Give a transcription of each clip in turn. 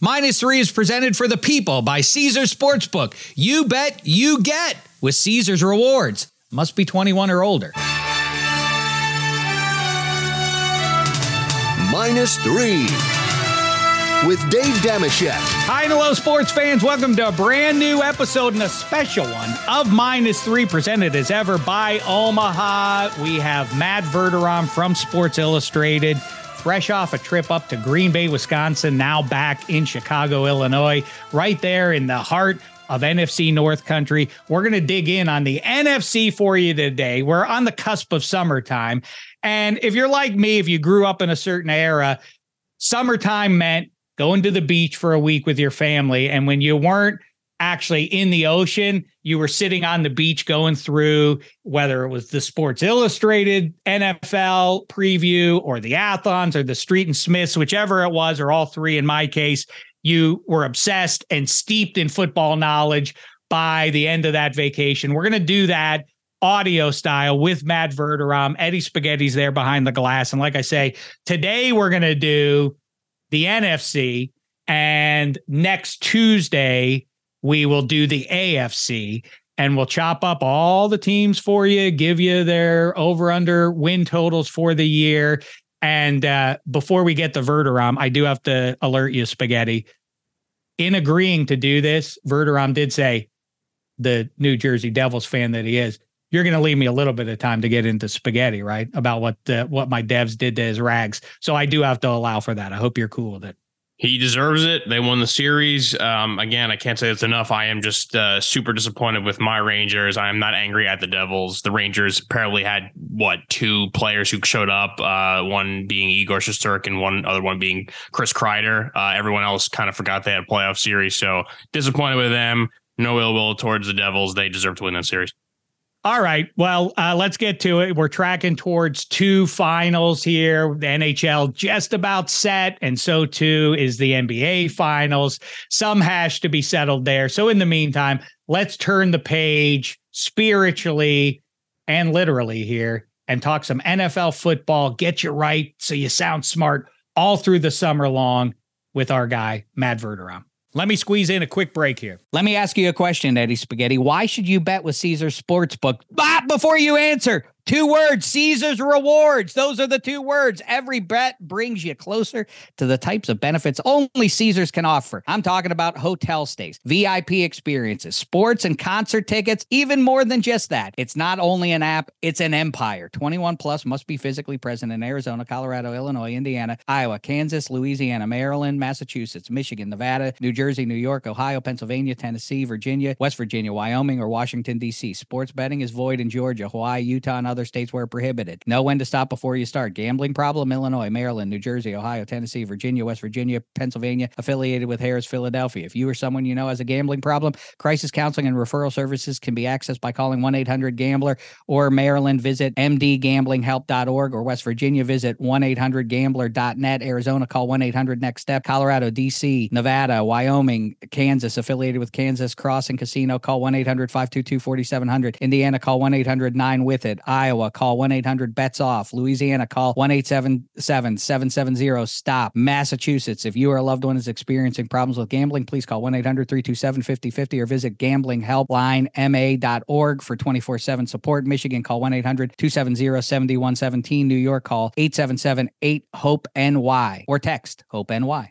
Minus three is presented for the people by Caesars Sportsbook. You bet, you get with Caesars Rewards. Must be 21 or older. Minus three with Dave Dameshek. Hi and hello, sports fans. Welcome to a brand new episode and a special one of Minus Three, presented as ever by Omaha. We have Matt Verderame from Sports Illustrated fresh off a trip up to Green Bay, Wisconsin, now back in Chicago, Illinois, right there in the heart of NFC North Country. We're going to dig in on the NFC for you today. We're on the cusp of summertime. And if you're like me, if you grew up in a certain era, summertime meant going to the beach for a week with your family. And when you weren't actually in the ocean. You were sitting on the beach going through whether it was the Sports Illustrated NFL preview or the Athlons or the Street and Smiths, whichever it was, or all three in my case. You were obsessed and steeped in football knowledge by the end of that vacation. We're going to do that audio style with Matt Verderame. Eddie Spaghetti's there behind the glass. And like I say, today we're going to do the NFC. And next Tuesday, we will do the AFC and we'll chop up all the teams for you, give you their over under win totals for the year. And uh, before we get the Verderame, I do have to alert you, Spaghetti. In agreeing to do this, Verderame did say, the New Jersey Devils fan that he is, you're going to leave me a little bit of time to get into spaghetti, right? About what the, what my devs did to his rags. So I do have to allow for that. I hope you're cool with it. He deserves it. They won the series. Um, again, I can't say it's enough. I am just uh, super disappointed with my Rangers. I am not angry at the Devils. The Rangers apparently had what two players who showed up. Uh, one being Igor Shesterkin, and one other one being Chris Kreider. Uh, everyone else kind of forgot they had a playoff series. So disappointed with them. No ill will towards the Devils. They deserve to win that series. All right. Well, uh, let's get to it. We're tracking towards two finals here. The NHL just about set, and so too is the NBA finals. Some hash to be settled there. So, in the meantime, let's turn the page spiritually and literally here and talk some NFL football. Get you right so you sound smart all through the summer long with our guy, Matt Verderame. Let me squeeze in a quick break here. Let me ask you a question, Eddie Spaghetti. Why should you bet with Caesar Sportsbook? But before you answer, Two words, Caesar's rewards. Those are the two words. Every bet brings you closer to the types of benefits only Caesars can offer. I'm talking about hotel stays, VIP experiences, sports and concert tickets, even more than just that. It's not only an app, it's an empire. 21 plus must be physically present in Arizona, Colorado, Illinois, Indiana, Iowa, Kansas, Louisiana, Maryland, Massachusetts, Michigan, Nevada, New Jersey, New York, Ohio, Pennsylvania, Tennessee, Virginia, West Virginia, Wyoming, or Washington, D.C. Sports betting is void in Georgia, Hawaii, Utah, and other states where prohibited. Know when to stop before you start. Gambling problem, Illinois, Maryland, New Jersey, Ohio, Tennessee, Virginia, West Virginia, Pennsylvania, affiliated with Harrah's, Philadelphia. If you or someone you know has a gambling problem, crisis counseling and referral services can be accessed by calling 1 800 Gambler or Maryland, visit mdgamblinghelp.org or West Virginia, visit 1 800 gambler.net. Arizona, call 1 800 Next Step. Colorado, DC, Nevada, Wyoming, Kansas, affiliated with Kansas Crossing Casino, call 1 800 522 4700. Indiana, call 1 800 9 with it. Iowa, call 1 800 bets off. Louisiana, call 1 877 770 stop. Massachusetts, if you or a loved one is experiencing problems with gambling, please call 1 800 327 5050 or visit gamblinghelplinema.org for 24 7 support. Michigan, call 1 800 270 7117. New York, call 877 8 HOPE NY or text HOPE NY.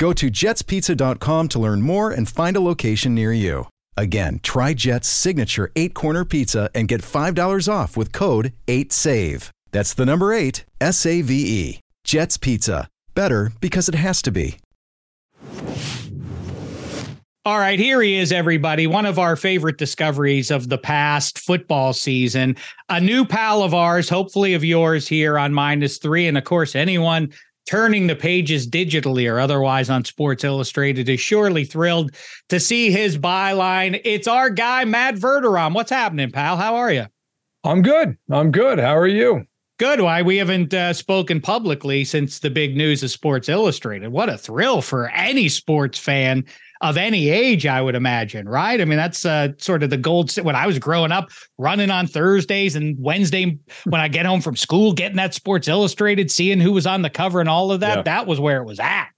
Go to jetspizza.com to learn more and find a location near you. Again, try Jet's signature eight corner pizza and get $5 off with code 8SAVE. That's the number eight, S A V E. Jet's Pizza. Better because it has to be. All right, here he is, everybody. One of our favorite discoveries of the past football season. A new pal of ours, hopefully of yours, here on minus three. And of course, anyone turning the pages digitally or otherwise on Sports Illustrated is surely thrilled to see his byline. It's our guy, Matt Verderame. What's happening, pal? How are you? I'm good. I'm good. How are you? Good. Why we haven't uh, spoken publicly since the big news of Sports Illustrated. What a thrill for any sports fan of any age, I would imagine, right? I mean, that's uh, sort of the gold. When I was growing up, running on Thursdays and Wednesday when I get home from school, getting that Sports Illustrated, seeing who was on the cover and all of that, yeah. that was where it was at.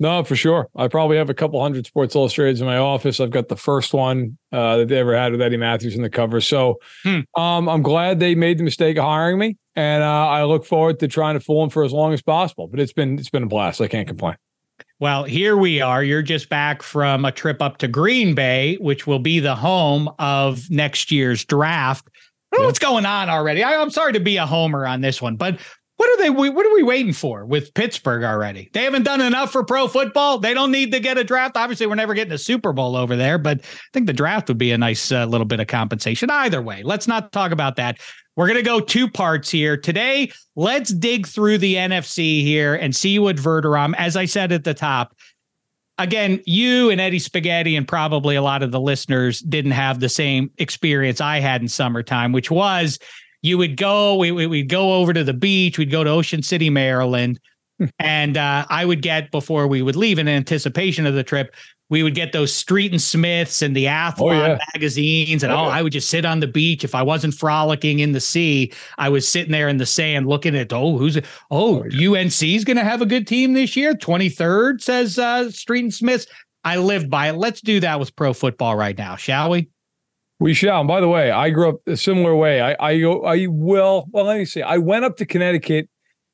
No, for sure. I probably have a couple hundred Sports Illustrateds in my office. I've got the first one uh, that they ever had with Eddie Mathews in the cover. So hmm. um, I'm glad they made the mistake of hiring me, and uh, I look forward to trying to fool them for as long as possible. But it's been it's been a blast. I can't complain. Well, here we are. You're just back from a trip up to Green Bay, which will be the home of next year's draft. What's going on already? I, am sorry to be a homer on this one, but what are they? What are we waiting for with Pittsburgh already? They haven't done enough for pro football. They don't need to get a draft. Obviously, we're never getting a Super Bowl over there, but I think the draft would be a nice uh, little bit of compensation. Either way, let's not talk about that. We're going to go two parts here. Today, let's dig through the NFC here and see what Verderame, as I said at the top, again, you and Eddie Spaghetti and probably a lot of the listeners didn't have the same experience I had in summertime, which was you would go, we, we, would go over to the beach, we'd go to Ocean City, Maryland. and uh, I would get before we would leave in anticipation of the trip, we would get those Street and Smiths and the Athlon oh, yeah. magazines, and oh, yeah. I would just sit on the beach. If I wasn't frolicking in the sea, I was sitting there in the sand looking at oh, who's oh, oh yeah. UNC is going to have a good team this year. Twenty third says uh, Street and Smiths. I lived by it. Let's do that with pro football right now, shall we? We shall. And by the way, I grew up a similar way. I I I will. Well, let me see. I went up to Connecticut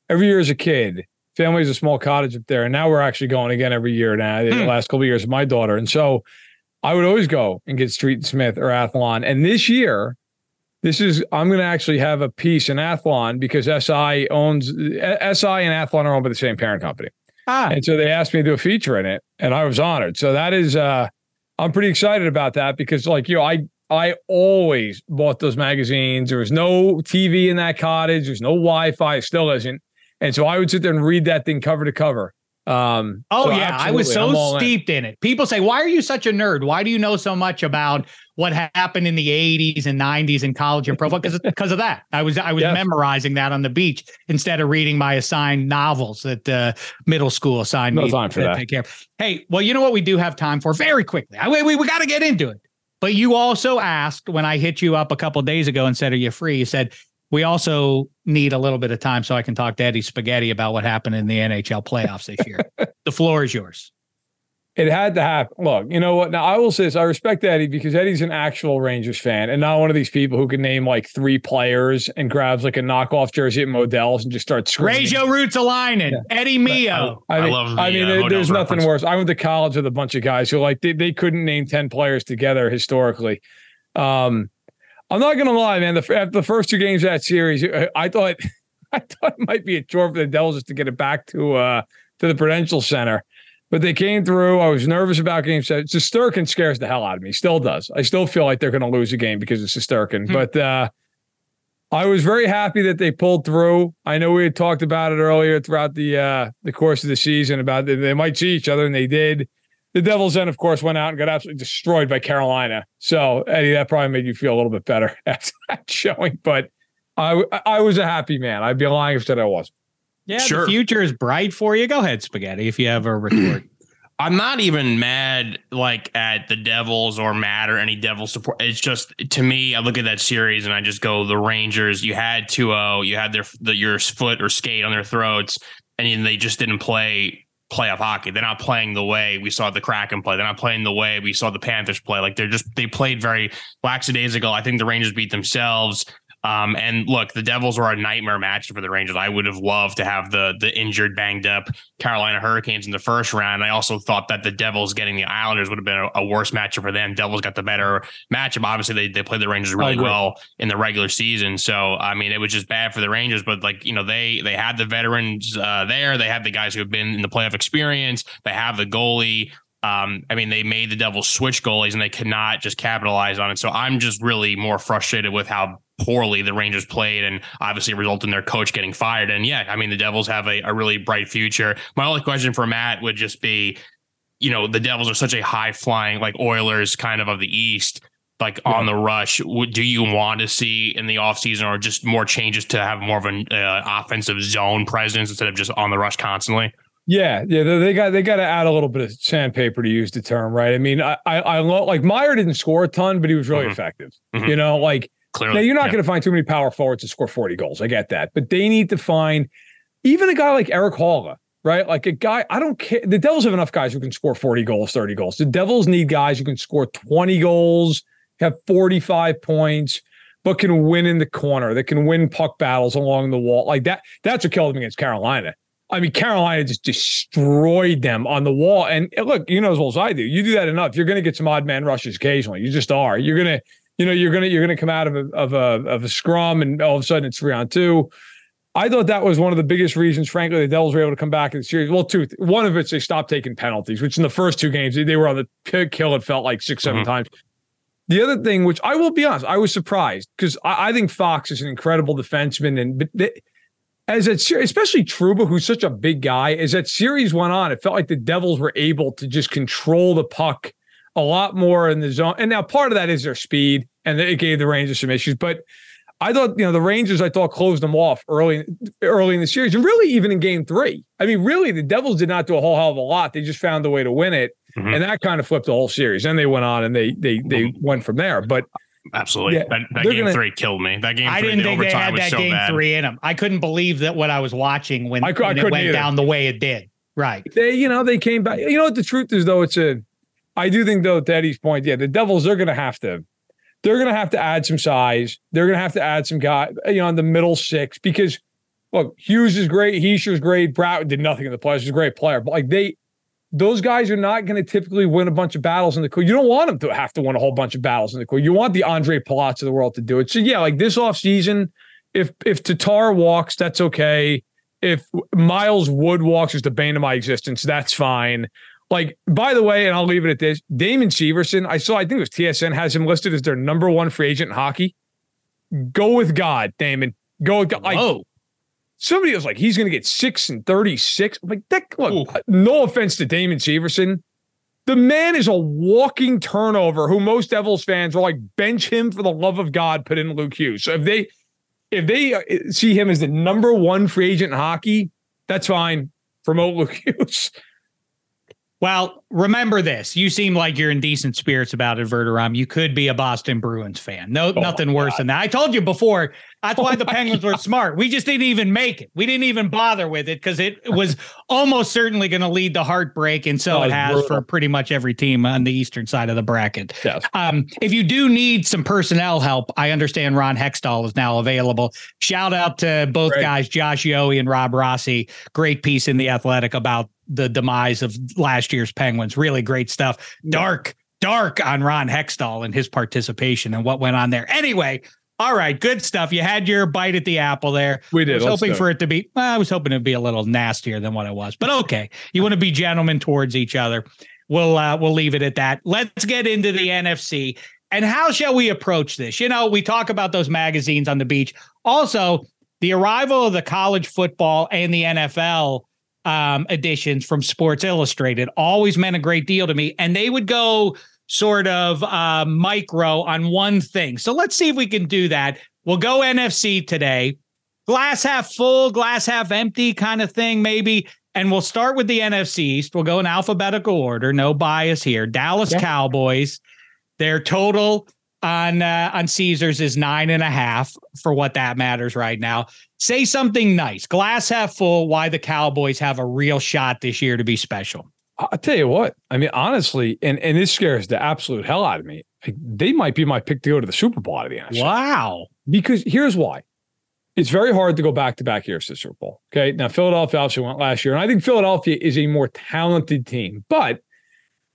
every year as a kid family has a small cottage up there, and now we're actually going again every year now. The hmm. last couple of years with my daughter, and so I would always go and get Street and Smith or Athlon. And this year, this is I'm going to actually have a piece in Athlon because SI owns SI and Athlon are owned by the same parent company. Ah. And so they asked me to do a feature in it, and I was honored. So that is, uh, I'm pretty excited about that because, like you know, I I always bought those magazines. There was no TV in that cottage. There's no Wi-Fi. Still isn't. And so I would sit there and read that thing cover to cover. Um, oh so yeah, I was so steeped in. in. it. People say, "Why are you such a nerd? Why do you know so much about what happened in the '80s and '90s in college and pro?" Because because of that, I was I was yes. memorizing that on the beach instead of reading my assigned novels that uh, middle school assigned no me time for to that. take care. Hey, well, you know what we do have time for very quickly. I, we we, we got to get into it. But you also asked when I hit you up a couple days ago and said, "Are you free?" You said, we also need a little bit of time so I can talk to Eddie Spaghetti about what happened in the NHL playoffs this year. the floor is yours. It had to happen. Look, you know what? Now I will say this: I respect Eddie because Eddie's an actual Rangers fan and not one of these people who can name like three players and grabs like a knockoff jersey at Modell's and just starts screaming. Reijo Ruotsalainen, yeah. Eddie Mio. I, mean, I love. The, I mean, uh, there's nothing reference. worse. I went to college with a bunch of guys who like they, they couldn't name ten players together historically. Um, I'm not gonna lie, man. The after the first two games of that series, I thought I thought it might be a chore for the Devils just to get it back to uh to the Prudential Center. But they came through. I was nervous about game set. Shesterkin scares the hell out of me. Still does. I still feel like they're going to lose a game because of Shesterkin. Hmm. But uh, I was very happy that they pulled through. I know we had talked about it earlier throughout the uh, the course of the season about they might see each other, and they did. The Devils then, of course, went out and got absolutely destroyed by Carolina. So, Eddie, that probably made you feel a little bit better after that showing. But I, I was a happy man. I'd be lying if I said I wasn't. Yeah, sure. the future is bright for you. Go ahead, Spaghetti, if you have a retort. I'm not even mad like at the Devils or mad or any Devil support. It's just to me, I look at that series and I just go, the Rangers, you had 2-0, you had their the, your foot or skate on their throats, and they just didn't play playoff hockey. They're not playing the way we saw the Kraken play. They're not playing the way we saw the Panthers play. Like they're just they played very lackadaisical. I think the Rangers beat themselves. Um, and look, the Devils were a nightmare match for the Rangers. I would have loved to have the the injured, banged up Carolina Hurricanes in the first round. I also thought that the Devils getting the Islanders would have been a, a worse matchup for them. Devils got the better matchup. Obviously, they they played the Rangers really well in the regular season. So I mean, it was just bad for the Rangers. But like you know, they they had the veterans uh, there. They had the guys who have been in the playoff experience. They have the goalie. Um, I mean, they made the Devils switch goalies and they could not just capitalize on it. So I'm just really more frustrated with how poorly the Rangers played and obviously resulted in their coach getting fired. And yeah, I mean, the Devils have a, a really bright future. My only question for Matt would just be, you know, the Devils are such a high flying, like Oilers kind of of the East, like yeah. on the rush. Do you want to see in the offseason or just more changes to have more of an uh, offensive zone presence instead of just on the rush constantly? Yeah, yeah, they got they got to add a little bit of sandpaper to use the term, right? I mean, I I, I like Meyer didn't score a ton, but he was really mm-hmm. effective. Mm-hmm. You know, like Clearly, now you're not yeah. going to find too many power forwards to score 40 goals. I get that, but they need to find even a guy like Erik Haula, right? Like a guy. I don't care. The Devils have enough guys who can score 40 goals, 30 goals. The Devils need guys who can score 20 goals, have 45 points but can win in the corner, that can win puck battles along the wall. Like that, that's what killed them against Carolina. I mean, Carolina just destroyed them on the wall. And look, you know as well as I do, you do that enough, you're going to get some odd man rushes occasionally. You just are. You're going to, you know, you're going to you're going to come out of a of a of a scrum, and all of a sudden it's three on two. I thought that was one of the biggest reasons, frankly, the Devils were able to come back in the series. Well, two, one of it's they stopped taking penalties, which in the first two games they were on the kill. It felt like 6 7 mm-hmm. times. The other thing, which I will be honest, I was surprised because I, I, think Fox is an incredible defenseman, and but they, as it especially Trouba, who's such a big guy, as that series went on, it felt like the Devils were able to just control the puck a lot more in the zone. And now part of that is their speed, and it gave the Rangers some issues. But I thought, you know, the Rangers, I thought closed them off early, early in the series, and really even in Game Three. I mean, really, the Devils did not do a whole hell of a lot. They just found a way to win it, mm-hmm. and that kind of flipped the whole series. And they went on and they they they mm-hmm. went from there. But Absolutely. Yeah, that, that game gonna, three killed me. That game three, I three, didn't think they had that so game bad. three in them. I couldn't believe that what I was watching when, I, when I it went either. down the way it did. Right. They, you know, they came back. You know what the truth is though? It's a I do think though, to Eddie's point, yeah, the Devils they're gonna have to they're gonna have to add some size. They're gonna have to add some guy, you know, in the middle six because look, Hughes is great, Hischier's great, Brown did nothing in the playoffs, he's a great player, but like they those guys are not going to typically win a bunch of battles in the core. You don't want them to have to win a whole bunch of battles in the core. You want the Ondrej Palats of the world to do it. So yeah, like this offseason, if if Tatar walks, that's okay. If Miles Wood walks, is the bane of my existence. That's fine. Like, by the way, and I'll leave it at this: Damon Severson. I saw. I think it was TSN has him listed as their number one free agent in hockey. Go with God, Damon. Go with God. Somebody was like, he's going to get six and 36. I'm like, that, look, Ooh. no offense to Damon Severson. The man is a walking turnover who most Devils fans are like, bench him for the love of God, put in Luke Hughes. So if they, if they uh, see him as the number one free agent in hockey, that's fine. Promote Luke Hughes. Well, remember this. You seem like you're in decent spirits about it, Verderame. You could be a Boston Bruins fan. No, oh nothing worse God. than that. I told you before. That's oh why the Penguins God. were smart. We just didn't even make it. We didn't even bother with it because it was almost certainly going to lead to heartbreak, and so it has brutal. for pretty much every team on the eastern side of the bracket. Yes. Um, if you do need some personnel help, I understand Ron Hextall is now available. Shout out to both Great. guys, Josh Yohe and Rob Rossi. Great piece in the Athletic about the demise of last year's Penguins. Really great stuff. Dark, dark on Ron Hextall and his participation and what went on there. Anyway, all right, good stuff. You had your bite at the apple there. We did. I was hoping for it to be. Well, I was hoping it'd be a little nastier than what it was, but okay. You want to be gentlemen towards each other. We'll uh, we'll leave it at that. Let's get into the NFC. And how shall we approach this? You know, we talk about those magazines on the beach. Also, the arrival of the college football and the NFL um, editions from Sports Illustrated always meant a great deal to me. And they would go sort of uh, micro on one thing. So let's see if we can do that. We'll go NFC today. Glass half full, glass half empty kind of thing, maybe. And we'll start with the NFC East. We'll go in alphabetical order, no bias here. Dallas yeah. Cowboys, their total on uh, on Caesars is nine and a half for what that matters right now. Say something nice, glass half full. Why the Cowboys have a real shot this year to be special? I'll tell you what. I mean, honestly, and and this scares the absolute hell out of me. like, they might be my pick to go to the Super Bowl out of the NFC. Wow. Because here's why. It's very hard to go back to back years to the Super Bowl. Okay. Now, Philadelphia obviously went last year, and I think Philadelphia is a more talented team, but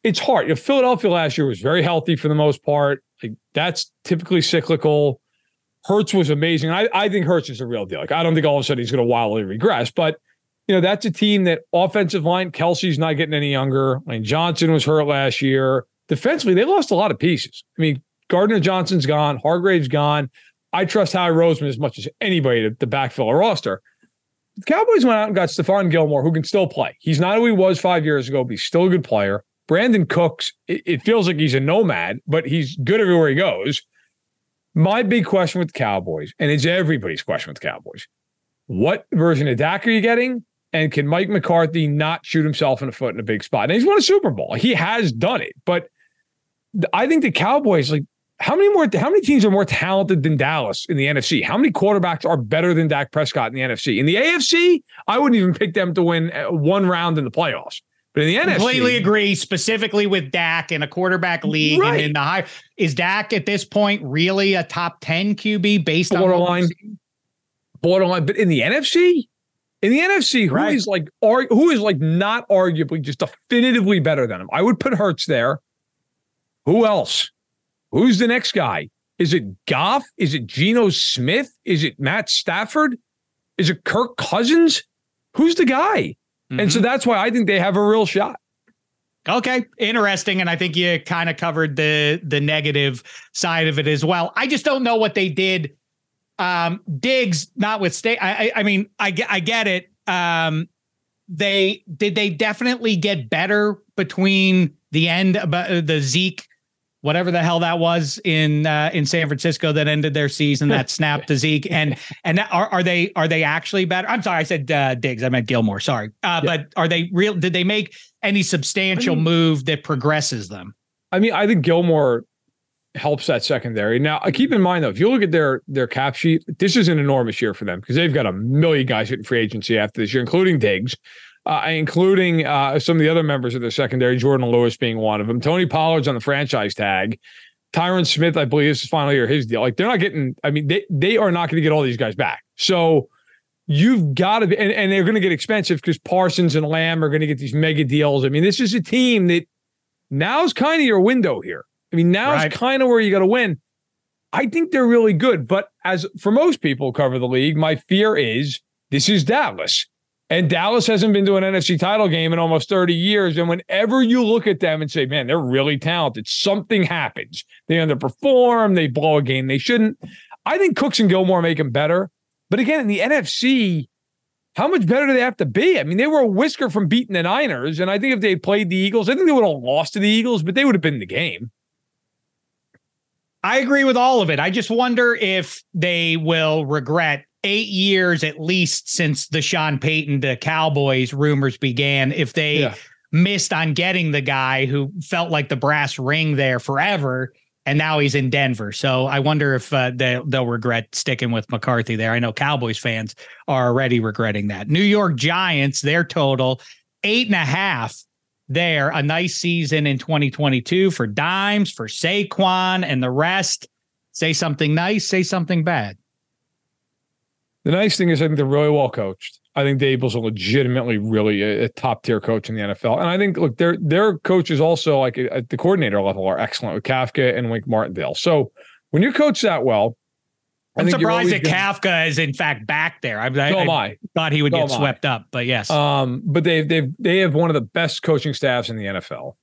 it's hard. You know, Philadelphia last year was very healthy for the most part. Like that's typically cyclical. Hurts was amazing. I, I think Hurts is a real deal. Like I don't think all of a sudden he's going to wildly regress, but you know that's a team that offensive line. Kelce's not getting any younger. Lane Johnson was hurt last year. Defensively, they lost a lot of pieces. I mean, Gardner Johnson's gone. Hargrave's gone. I trust Howie Roseman as much as anybody to, to backfill a roster. The Cowboys went out and got Stephon Gilmore, who can still play. He's not who he was five years ago, but he's still a good player. Brandin Cooks, it, it feels like he's a nomad, but he's good everywhere he goes. My big question with Cowboys, and it's everybody's question with Cowboys, what version of Dak are you getting? And can Mike McCarthy not shoot himself in the foot in a big spot? And he's won a Super Bowl. He has done it. But I think the Cowboys, like, how many more, how many teams are more talented than Dallas in the NFC? How many quarterbacks are better than Dak Prescott in the NFC? In the AFC, I wouldn't even pick them to win uh, one round in the playoffs. But in the NFC, completely agree. Specifically with Dak in a quarterback league right. and in the high, is Dak at this point really a top ten QB based borderline, on borderline? But in the NFC, in the NFC, who right. is like ar- who is like not arguably just definitively better than him? I would put Hurts there. Who else? Who's the next guy? Is it Goff? Is it Geno Smith? Is it Matt Stafford? Is it Kirk Cousins? Who's the guy? Mm-hmm. And so mm-hmm. that's why I think they have a real shot. Okay, interesting, and I think you kind of covered the the negative side of it as well. I just don't know what they did. Um, Diggs, notwithstanding, I, I, I mean, I get, I get it. Um, they did they definitely get better between the end, but uh, the Zeke whatever the hell that was in uh, in San Francisco that ended their season that snapped to Zeke and and are are they are they actually better? I'm sorry, I said uh, Diggs, I meant Gilmore. Sorry, uh, yeah. but are they real? Did they make any substantial I mean, move that progresses them? I mean, I think Gilmore helps that secondary. Now, uh, keep in mind though, if you look at their their cap sheet, this is an enormous year for them because they've got a million guys hitting free agency after this year, including Diggs uh, including uh, some of the other members of the secondary, Jordan Lewis being one of them. Tony Pollard's on the franchise tag. Tyron Smith, I believe this is finally year his deal. Like they're not getting. I mean, they they are not going to get all these guys back. So you've got to be, and, and they're going to get expensive because Parsons and Lamb are going to get these mega deals. I mean, this is a team that now's kind of your window here. I mean, now's right. kind of where you got to win. I think they're really good, but as for most people cover the league, my fear is this is Dallas. And Dallas hasn't been to an NFC title game in almost 30 years. And whenever you look at them and say, man, they're really talented, something happens. They underperform, they blow a game they shouldn't. I think Cooks and Gilmore make them better. But again, in the NFC, how much better do they have to be? I mean, they were a whisker from beating the Niners. And I think if they played the Eagles, I think they would have lost to the Eagles, but they would have been in the game. I agree with all of it. I just wonder if they will regret eight years at least since the Sean Payton to Cowboys rumors began. If they yeah. missed on getting the guy who felt like the brass ring there forever, and now he's in Denver. So I wonder if uh, they, they'll regret sticking with McCarthy there. I know Cowboys fans are already regretting that. New York Giants, their total eight and a half there. A nice season in 2022 for Dimes, for Saquon, and the rest. Say something nice, say something bad. The nice thing is, I think they're really well coached. I think Daboll's a legitimately really a, a top tier coach in the NFL, and I think look, their their coaches also like at the coordinator level are excellent with Kafka and Wink Martindale. So when you coach that well, I'm surprised that gonna, Kafka is in fact back there. I, so I, I thought he would so get swept up, but yes. Um, but they they they have one of the best coaching staffs in the NFL.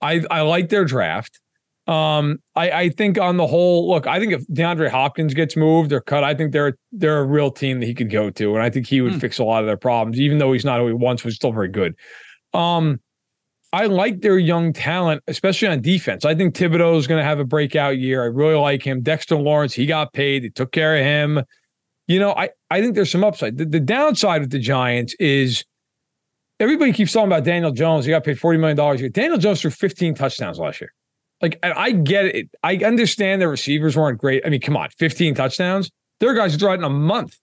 I I like their draft. Um, I, I think on the whole, look, I think if DeAndre Hopkins gets moved or cut, I think they're they're a real team that he could go to, and I think he would hmm. fix a lot of their problems, even though he's not who he once was. Still very good. Um, I like their young talent, especially on defense. I think Thibodeaux is going to have a breakout year. I really like him. Dexter Lawrence, he got paid. They took care of him. You know, I, I think there's some upside. The, the downside with the Giants is everybody keeps talking about Daniel Jones. He got paid $40 million a year. Daniel Jones threw 15 touchdowns last year. Like, I get it. I understand the receivers weren't great. I mean, come on, 15 touchdowns. There are guys who throw it in a month.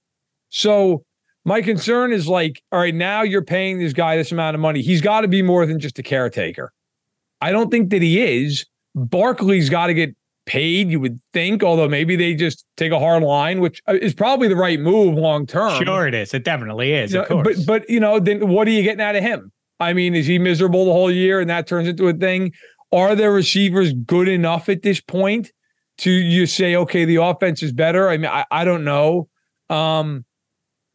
So my concern is like, all right, now you're paying this guy this amount of money. He's got to be more than just a caretaker. I don't think that he is. Barkley's got to get paid. You would think, although maybe they just take a hard line, which uh, is probably the right move long term. Sure, it is. It definitely is. You know, but but you know, then what are you getting out of him? I mean, is he miserable the whole year, and that turns into a thing? Are their receivers good enough at this point to you say, okay, the offense is better? I mean, I, I don't know. Um,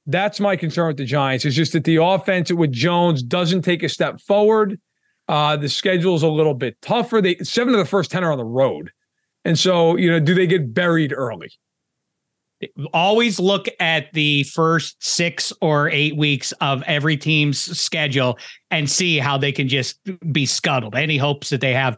that's my concern with the Giants. Is just that the offense with Jones doesn't take a step forward. Uh, the schedule is a little bit tougher. They seven of the first ten are on the road, and so you know, do they get buried early? Always look at the first six or eight weeks of every team's schedule and see how they can just be scuttled. Any hopes that they have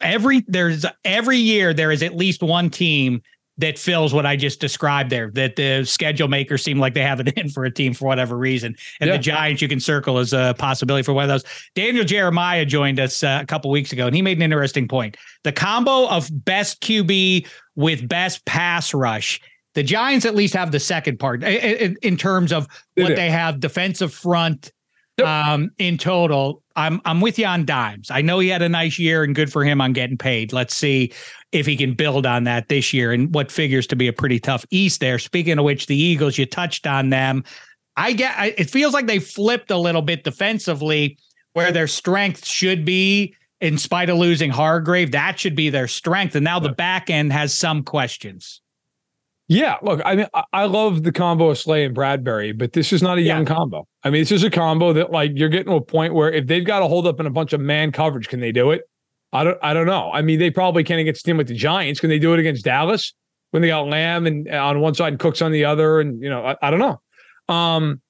every there's every year there is at least one team that fills what I just described there. That the schedule makers seem like they have it in for a team for whatever reason, and yeah. the Giants you can circle as a possibility for one of those. Daniel Jeremiah joined us uh, a couple weeks ago, and he made an interesting point. The combo of best QB with best pass rush the Giants at least have the second part in, in terms of what they have defensive front um, in total. I'm I'm with you on dimes. I know he had a nice year and good for him on getting paid. Let's see if he can build on that this year and what figures to be a pretty tough East there. Speaking of which, the Eagles, you touched on them. I get it feels like they flipped a little bit defensively where their strength should be in spite of losing Hargrave. That should be their strength. And now the back end has some questions. Yeah, look, I mean, I love the combo of Slay and Bradbury, but this is not a young combo. I mean, this is a combo that like you're getting to a point where if they've got to hold up in a bunch of man coverage, can they do it? I don't, I don't know. I mean, they probably can't against team with the Giants. Can they do it against Dallas when they got Lamb and uh, on one side and Cooks on the other? And you know, I, I don't know. Um,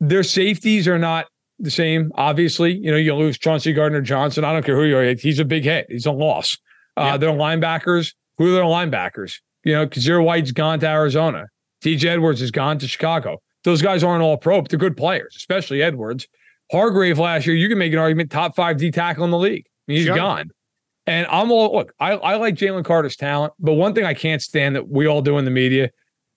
their safeties are not the same. Obviously, you know, you lose Chauncey Gardner Johnson. I don't care who you are. He's a big hit. He's a loss. Uh, yeah. Their linebackers. Who are their linebackers? You know, Kyzir White's gone to Arizona. TJ Edwards has gone to Chicago. Those guys aren't all pro, but they're good players, especially Edwards. Hargrave last year, you can make an argument top five D tackle in the league. I mean, he's sure. gone. And I'm all look, I, I like Jalen Carter's talent, but one thing I can't stand that we all do in the media,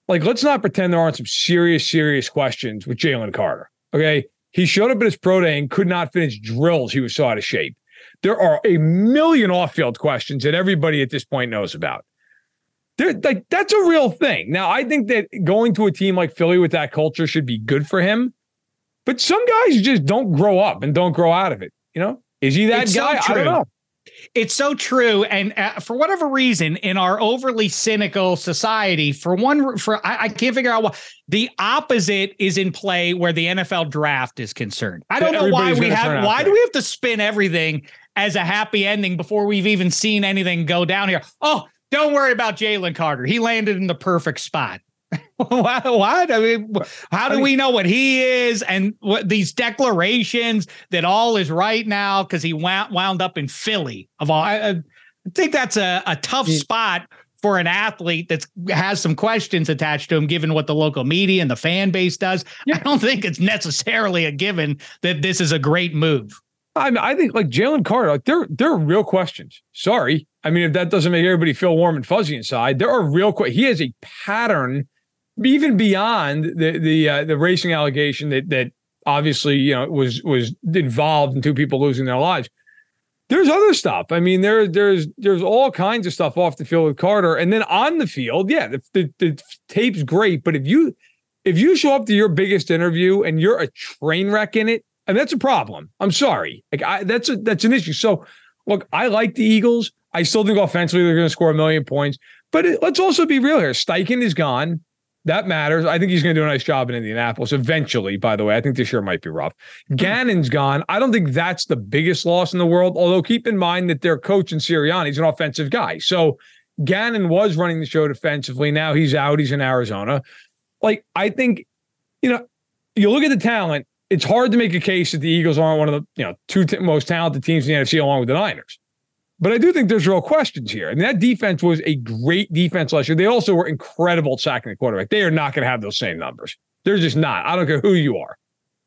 like let's not pretend there aren't some serious, serious questions with Jalen Carter. Okay. He showed up at his pro day and could not finish drills. He was so out of shape. There are a million off-field questions that everybody at this point knows about. They're, like that's a real thing. Now, I think that going to a team like Philly with that culture should be good for him. But some guys just don't grow up and don't grow out of it. You know, is he that it's guy? So I don't know. It's so true, and uh, for whatever reason, in our overly cynical society, for one, for I, I, can't figure out why the opposite is in play where the NFL draft is concerned. I don't know why we have. Why do we have to spin everything as a happy ending before we've even seen anything go down here? Oh, don't worry about Jalen Carter. He landed in the perfect spot. what, what? I mean, how do we know what he is and what these declarations that all is right now because he wound, wound up in Philly of all? I, I think that's a, a tough spot for an athlete that has some questions attached to him, given what the local media and the fan base does. Yeah. I don't think it's necessarily a given that this is a great move. I mean, I think like Jalen Carter, like there, there are real questions. Sorry, I mean, if that doesn't make everybody feel warm and fuzzy inside, there are real. Qu- he has a pattern, even beyond the the uh, the racing allegation that that obviously you know was was involved in two people losing their lives. There's other stuff. I mean, there there's there's all kinds of stuff off the field with Carter, and then on the field, yeah, the, the, the tape's great. But if you if you show up to your biggest interview and you're a train wreck in it, and that's a problem. I'm sorry, like I, that's a that's an issue. So, look, I like the Eagles. I still think offensively they're going to score a million points. But it, let's also be real here. Steichen is gone. That matters. I think he's going to do a nice job in Indianapolis eventually, by the way. I think this year might be rough. Hmm. Gannon's gone. I don't think that's the biggest loss in the world, although keep in mind that their coach in Sirianni is an offensive guy. So Gannon was running the show defensively. Now he's out. He's in Arizona. Like, I think, you know, you look at the talent, it's hard to make a case that the Eagles aren't one of the, you know, two t- most talented teams in the NFC along with the Niners. But I do think there's real questions here. I And that defense was a great defense last year. They also were incredible sacking the quarterback. They are not going to have those same numbers. They're just not. I don't care who you are.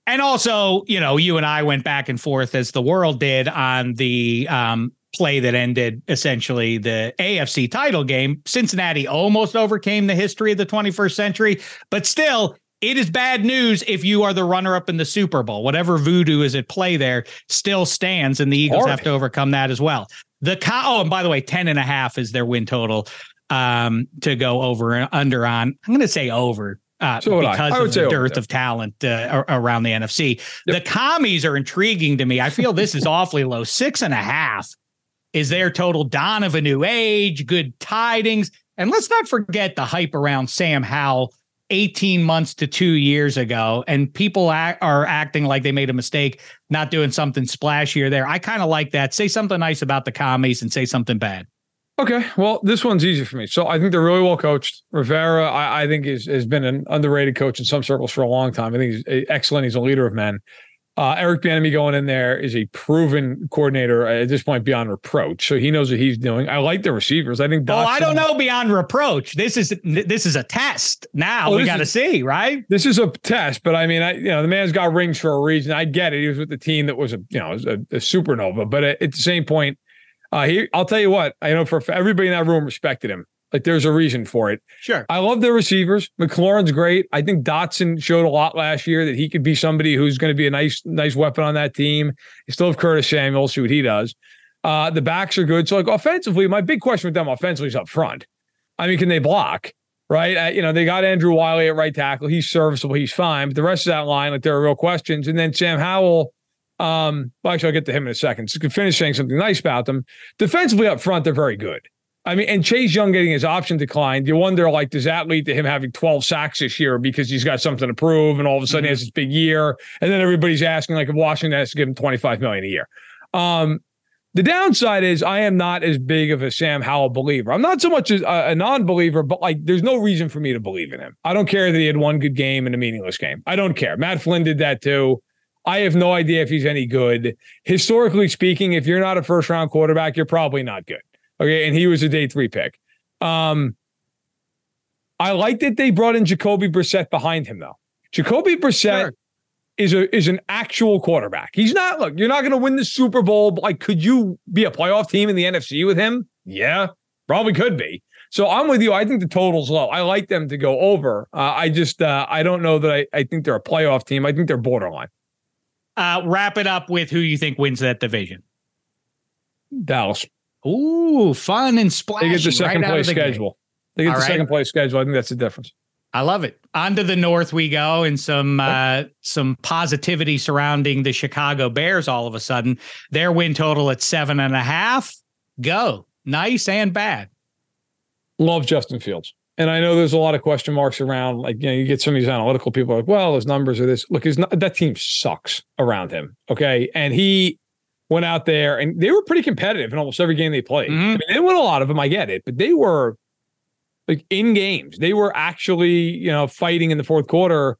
And also, you know, you and I went back and forth as the world did on the um, play that ended essentially the AFC title game. Cincinnati almost overcame the history of the 21st century, but still, it is bad news if you are the runner up in the Super Bowl. Whatever voodoo is at play there still stands, and the Eagles Hard. have to overcome that as well. The oh, and by the way, 10 and a half is their win total um, to go over and under on. I'm going to say over uh, So I. because I would of the over, dearth yeah. of talent uh, around the NFC. The commies are intriguing to me. I feel this is awfully low. Six and a half is their total. Dawn of a new age, good tidings. And let's not forget the hype around Sam Howell 18 months to two years ago. And people act, are acting like they made a mistake, not doing something splashier there. I kind of like that. Say something nice about the commies and say something bad. Okay, well, this one's easy for me. So I think they're really well coached. Rivera, I, I think, is, has been an underrated coach in some circles for a long time. I think he's uh, excellent. He's a leader of men. Uh, Eric Bieniemy going in there is a proven coordinator at this point beyond reproach. So he knows what he's doing. I like the receivers. I think. Oh, I don't know beyond reproach. This is this is a test. Now Oh, we got to see, right? This is a test, but I mean, I you know the man's got rings for a reason. I get it. He was with the team that was a you know a, a supernova, but at, at the same point, uh, he I'll tell you what I know for everybody in that room respected him. Like there's a reason for it. Sure. I love their receivers. McLaurin's great. I think Dotson showed a lot last year that he could be somebody who's going to be a nice, nice weapon on that team. You still have Curtis Samuel, see what he does. Uh, the backs are good. So, like offensively, my big question with them offensively is up front. I mean, can they block? Right? Uh, you know, they got Andrew Wylie at right tackle. He's serviceable. He's fine. But the rest of that line, like there are real questions. And then Sam Howell. Um, well, actually, I'll get to him in a second. So, finish saying something nice about them. Defensively up front, they're very good. I mean, and Chase Young getting his option declined. You wonder, like, does that lead to him having 12 sacks this year because he's got something to prove, and all of a sudden he has this big year, and then everybody's asking, like, if Washington has to give him 25 million a year. Um, the downside is I am not as big of a Sam Howell believer. I'm not so much a, a non-believer, but like, there's no reason for me to believe in him. I don't care that he had one good game and a meaningless game. I don't care. Matt Flynn did that too. I have no idea if he's any good. Historically speaking, if you're not a first round quarterback, you're probably not good. Okay. And he was a day three pick. Um, I like that they brought in Jacoby Brissett behind him, though. Jacoby Brissett Sure. is a is an actual quarterback. He's not, look, you're not going to win the Super Bowl. but, Like, could you be a playoff team in the NFC with him? Yeah, probably could be. So I'm with you. I think the total's low. I like them to go over. Uh, I just uh, I don't know that I, I think they're a playoff team. I think they're borderline. Uh, wrap it up with who you think wins that division. Dallas. Ooh, fun and splashy. They get the second right place the schedule. They get All the right. second place schedule. I think that's the difference. I love it. On to the north we go, and some uh, some positivity surrounding the Chicago Bears. All of a sudden, their win total at seven and a half. Go nice and bad. love Justin Fields. And I know there's a lot of question marks around, like, you know, you get some of these analytical people like, well, his numbers are this. Look, his, that team sucks around him. Okay. And he went out there and they were pretty competitive in almost every game they played. Mhm. I mean, they didn't a lot of them. I get it. But they were like in games. They were actually, you know, fighting in the fourth quarter.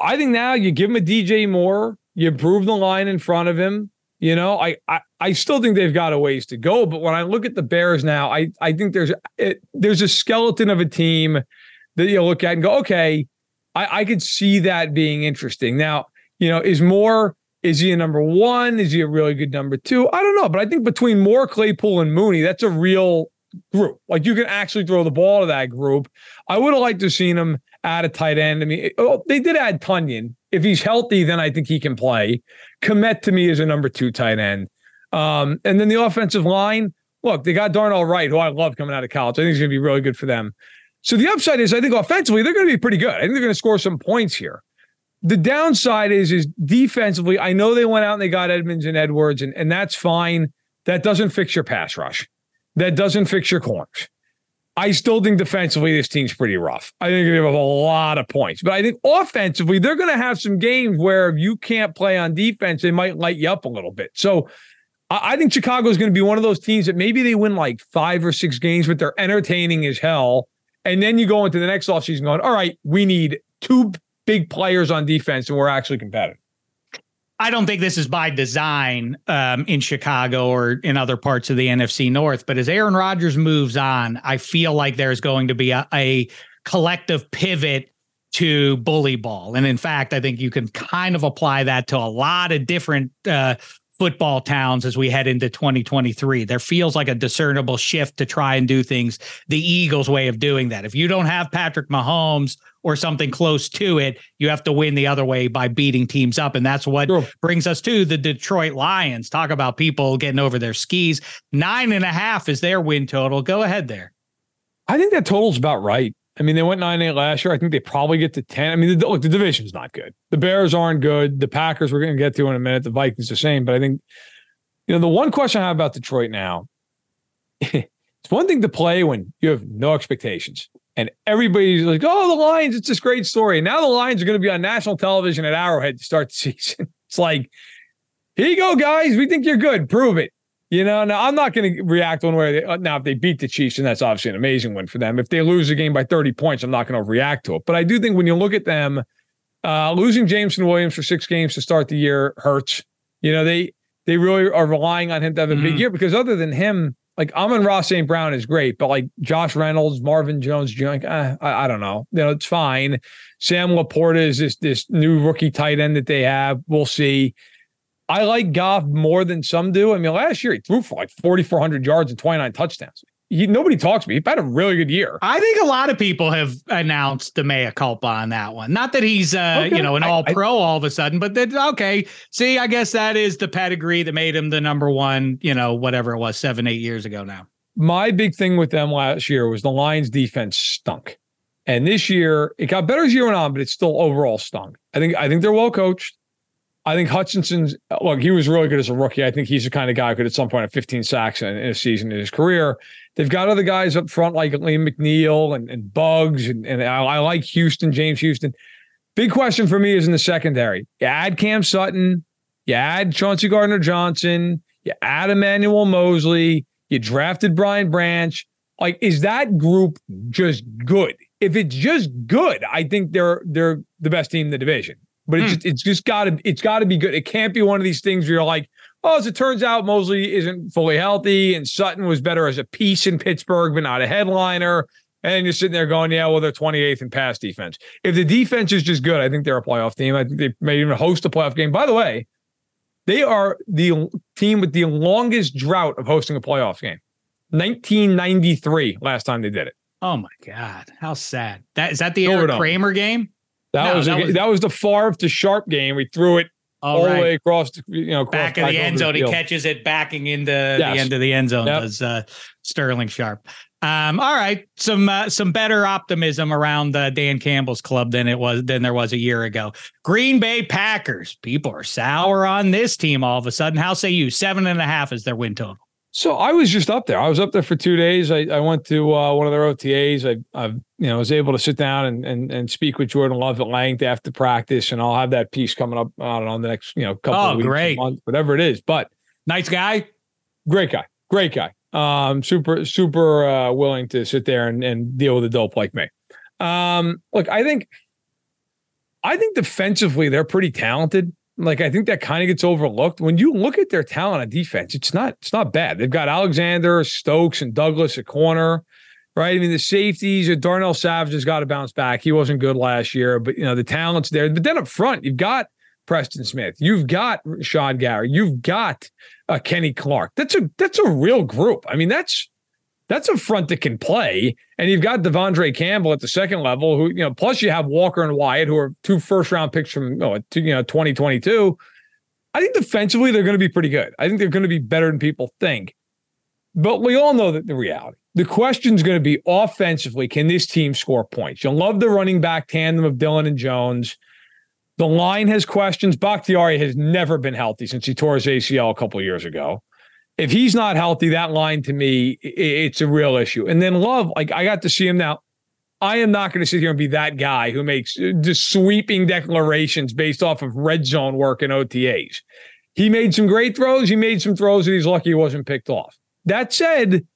I think now you give him a DJ Moore, you improve the line in front of him. You know, I, I I still think they've got a ways to go, but when I look at the Bears now, I I think there's it, there's a skeleton of a team that you look at and go, okay, I I could see that being interesting. Now, you know, is Moore is he a number one? Is he a really good number two? I don't know, but I think between Moore, Claypool, and Mooney, that's a real group. Like you can actually throw the ball to that group. I would have liked to have seen him add a tight end. I mean, oh, they did add Tonyan. If he's healthy, then I think he can play. Kmet to me is a number two tight end. Um, and then the offensive line, look, they got Darnell Wright, who I love coming out of college. I think he's going to be really good for them. So the upside is, I think offensively, they're going to be pretty good. I think they're going to score some points here. The downside is, is defensively, I know they went out and they got Edmunds and Edwards, and, and that's fine. That doesn't fix your pass rush. That doesn't fix your corners. I still think defensively, this team's pretty rough. I think they're have a lot of points. But I think offensively, they're going to have some games where if you can't play on defense, they might light you up a little bit. So I, I think Chicago is going to be one of those teams that maybe they win like five or six games, but they're entertaining as hell. And then you go into the next offseason going, all right, we need two big players on defense and we're actually competitive. I don't think this is by design um, in Chicago or in other parts of the NFC North, but as Aaron Rodgers moves on, I feel like there's going to be a, a collective pivot to bully ball. And in fact, I think you can kind of apply that to a lot of different uh, football towns as we head into 2023. There feels like a discernible shift to try and do things the Eagles' way of doing that. If you don't have Patrick Mahomes or something close to it, you have to win the other way by beating teams up. And that's what sure. brings us to the Detroit Lions. Talk about people getting over their skis. Nine and a half is their win total. Go ahead there. I think that total's about right. I mean, they went nine eight last year. I think they probably get to ten. I mean, the, look, the division's not good. The Bears aren't good. The Packers we're going to get to in a minute. The Vikings the same. But I think, you know, the one question I have about Detroit now, it's one thing to play when you have no expectations and everybody's like, "Oh, the Lions! It's this great story." Now the Lions are going to be on national television at Arrowhead to start the season. It's like, here you go, guys. We think you're good. Prove it. You know, now I'm not going to react one way. Uh, now, if they beat the Chiefs, and that's obviously an amazing win for them. If they lose a game by 30 points, I'm not going to react to it. But I do think when you look at them, uh, losing Jameson Williams for six games to start the year hurts. You know, they they really are relying on him to have a mm-hmm. big year because other than him, like Amon-Ra St. Brown is great, but like Josh Reynolds, Marvin Jones like, eh, I, I, don't know. You know, it's fine. Sam LaPorta is this this new rookie tight end that they have. We'll see. I like Goff more than some do. I mean, last year he threw for like 4,400 yards and 29 touchdowns. He, nobody talks to me. He's had a really good year. I think a lot of people have announced the mea culpa on that one. Not that he's, uh, okay. you know, an all pro all of a sudden, but that, okay, see, I guess that is the pedigree that made him the number one, you know, whatever it was, seven, eight years ago now. My big thing with them last year was the Lions defense stunk. And this year, it got better as year went on, but it still overall stunk. I think I think they're well coached. I think Hutchinson's look, he was really good as a rookie. I think he's the kind of guy who could at some point have 15 sacks in, in a season in his career. They've got other guys up front like Alim McNeill and, and Buggs, and, and I, I, like Houston, James Houston. Big question for me is in the secondary. You add Cam Sutton, you add Chauncey Gardner Johnson, you add Emmanuel Moseley, you drafted Brian Branch. Like, is that group just good? If it's just good, I think they're they're the best team in the division. But it's mm. just, it's just got to it's got to be good. It can't be one of these things where you're like, oh, as it turns out, Moseley isn't fully healthy, and Sutton was better as a piece in Pittsburgh, but not a headliner. And you're sitting there going, yeah, well, they're 28th in pass defense. If the defense is just good, I think they're a playoff team. I think they may even host a playoff game. By the way, they are the team with the longest drought of hosting a playoff game. 1993, last time they did it. Oh my God, how sad! That is that the Eric Kramer game? That, no, was, that, a, was that was the Favre to Sharpe game. We threw it all, all right. the way across, you know, back of the end zone. He catches it backing into yes. the end of the end zone. Yep. Does uh, Sterling Sharpe? Um, all right, some uh, some better optimism around uh, Dan Campbell's club than it was than there was a year ago. Green Bay Packers. People are sour on this team all of a sudden. How say you? Seven and a half is their win total. So I was just up there. I was up there for two days. I, I went to uh, one of their OTAs. I, I, you know, was able to sit down and, and and speak with Jordan Love at length after practice, and I'll have that piece coming up. I don't know the next you know couple oh, of weeks, great. Month, whatever it is. But nice guy, great guy, great guy. Um, super super uh, willing to sit there and, and deal with a dope like me. Um, look, I think, I think defensively they're pretty talented. Like I think that kind of gets overlooked when you look at their talent on defense. It's not it's not bad. They've got Alexander, Stokes, and Douglas at corner, right? I mean the safeties. Darnell Savage has got to bounce back. He wasn't good last year, but you know the talent's there. But then up front, you've got Preston Smith, you've got Sean Gary, you've got uh, Kenny Clark. That's a that's a real group. I mean that's that's a front that can play. And you've got De'Vondre Campbell at the second level, who, you know, plus you have Walker and Wyatt, who are two first round picks from, oh, you know, 2022. I think defensively, they're going to be pretty good. I think they're going to be better than people think. But we all know that the reality. The question is going to be offensively, can this team score points? You'll love the running back tandem of Dillon and Jones. The line has questions. Bakhtiari has never been healthy since he tore his ACL a couple years ago if he's not healthy, that line to me, it's a real issue. And then Love, like I got to see him now. I am not going to sit here and be that guy who makes uh, just sweeping declarations based off of red zone work and OTAs. He made some great throws. He made some throws that he's lucky he wasn't picked off. That said,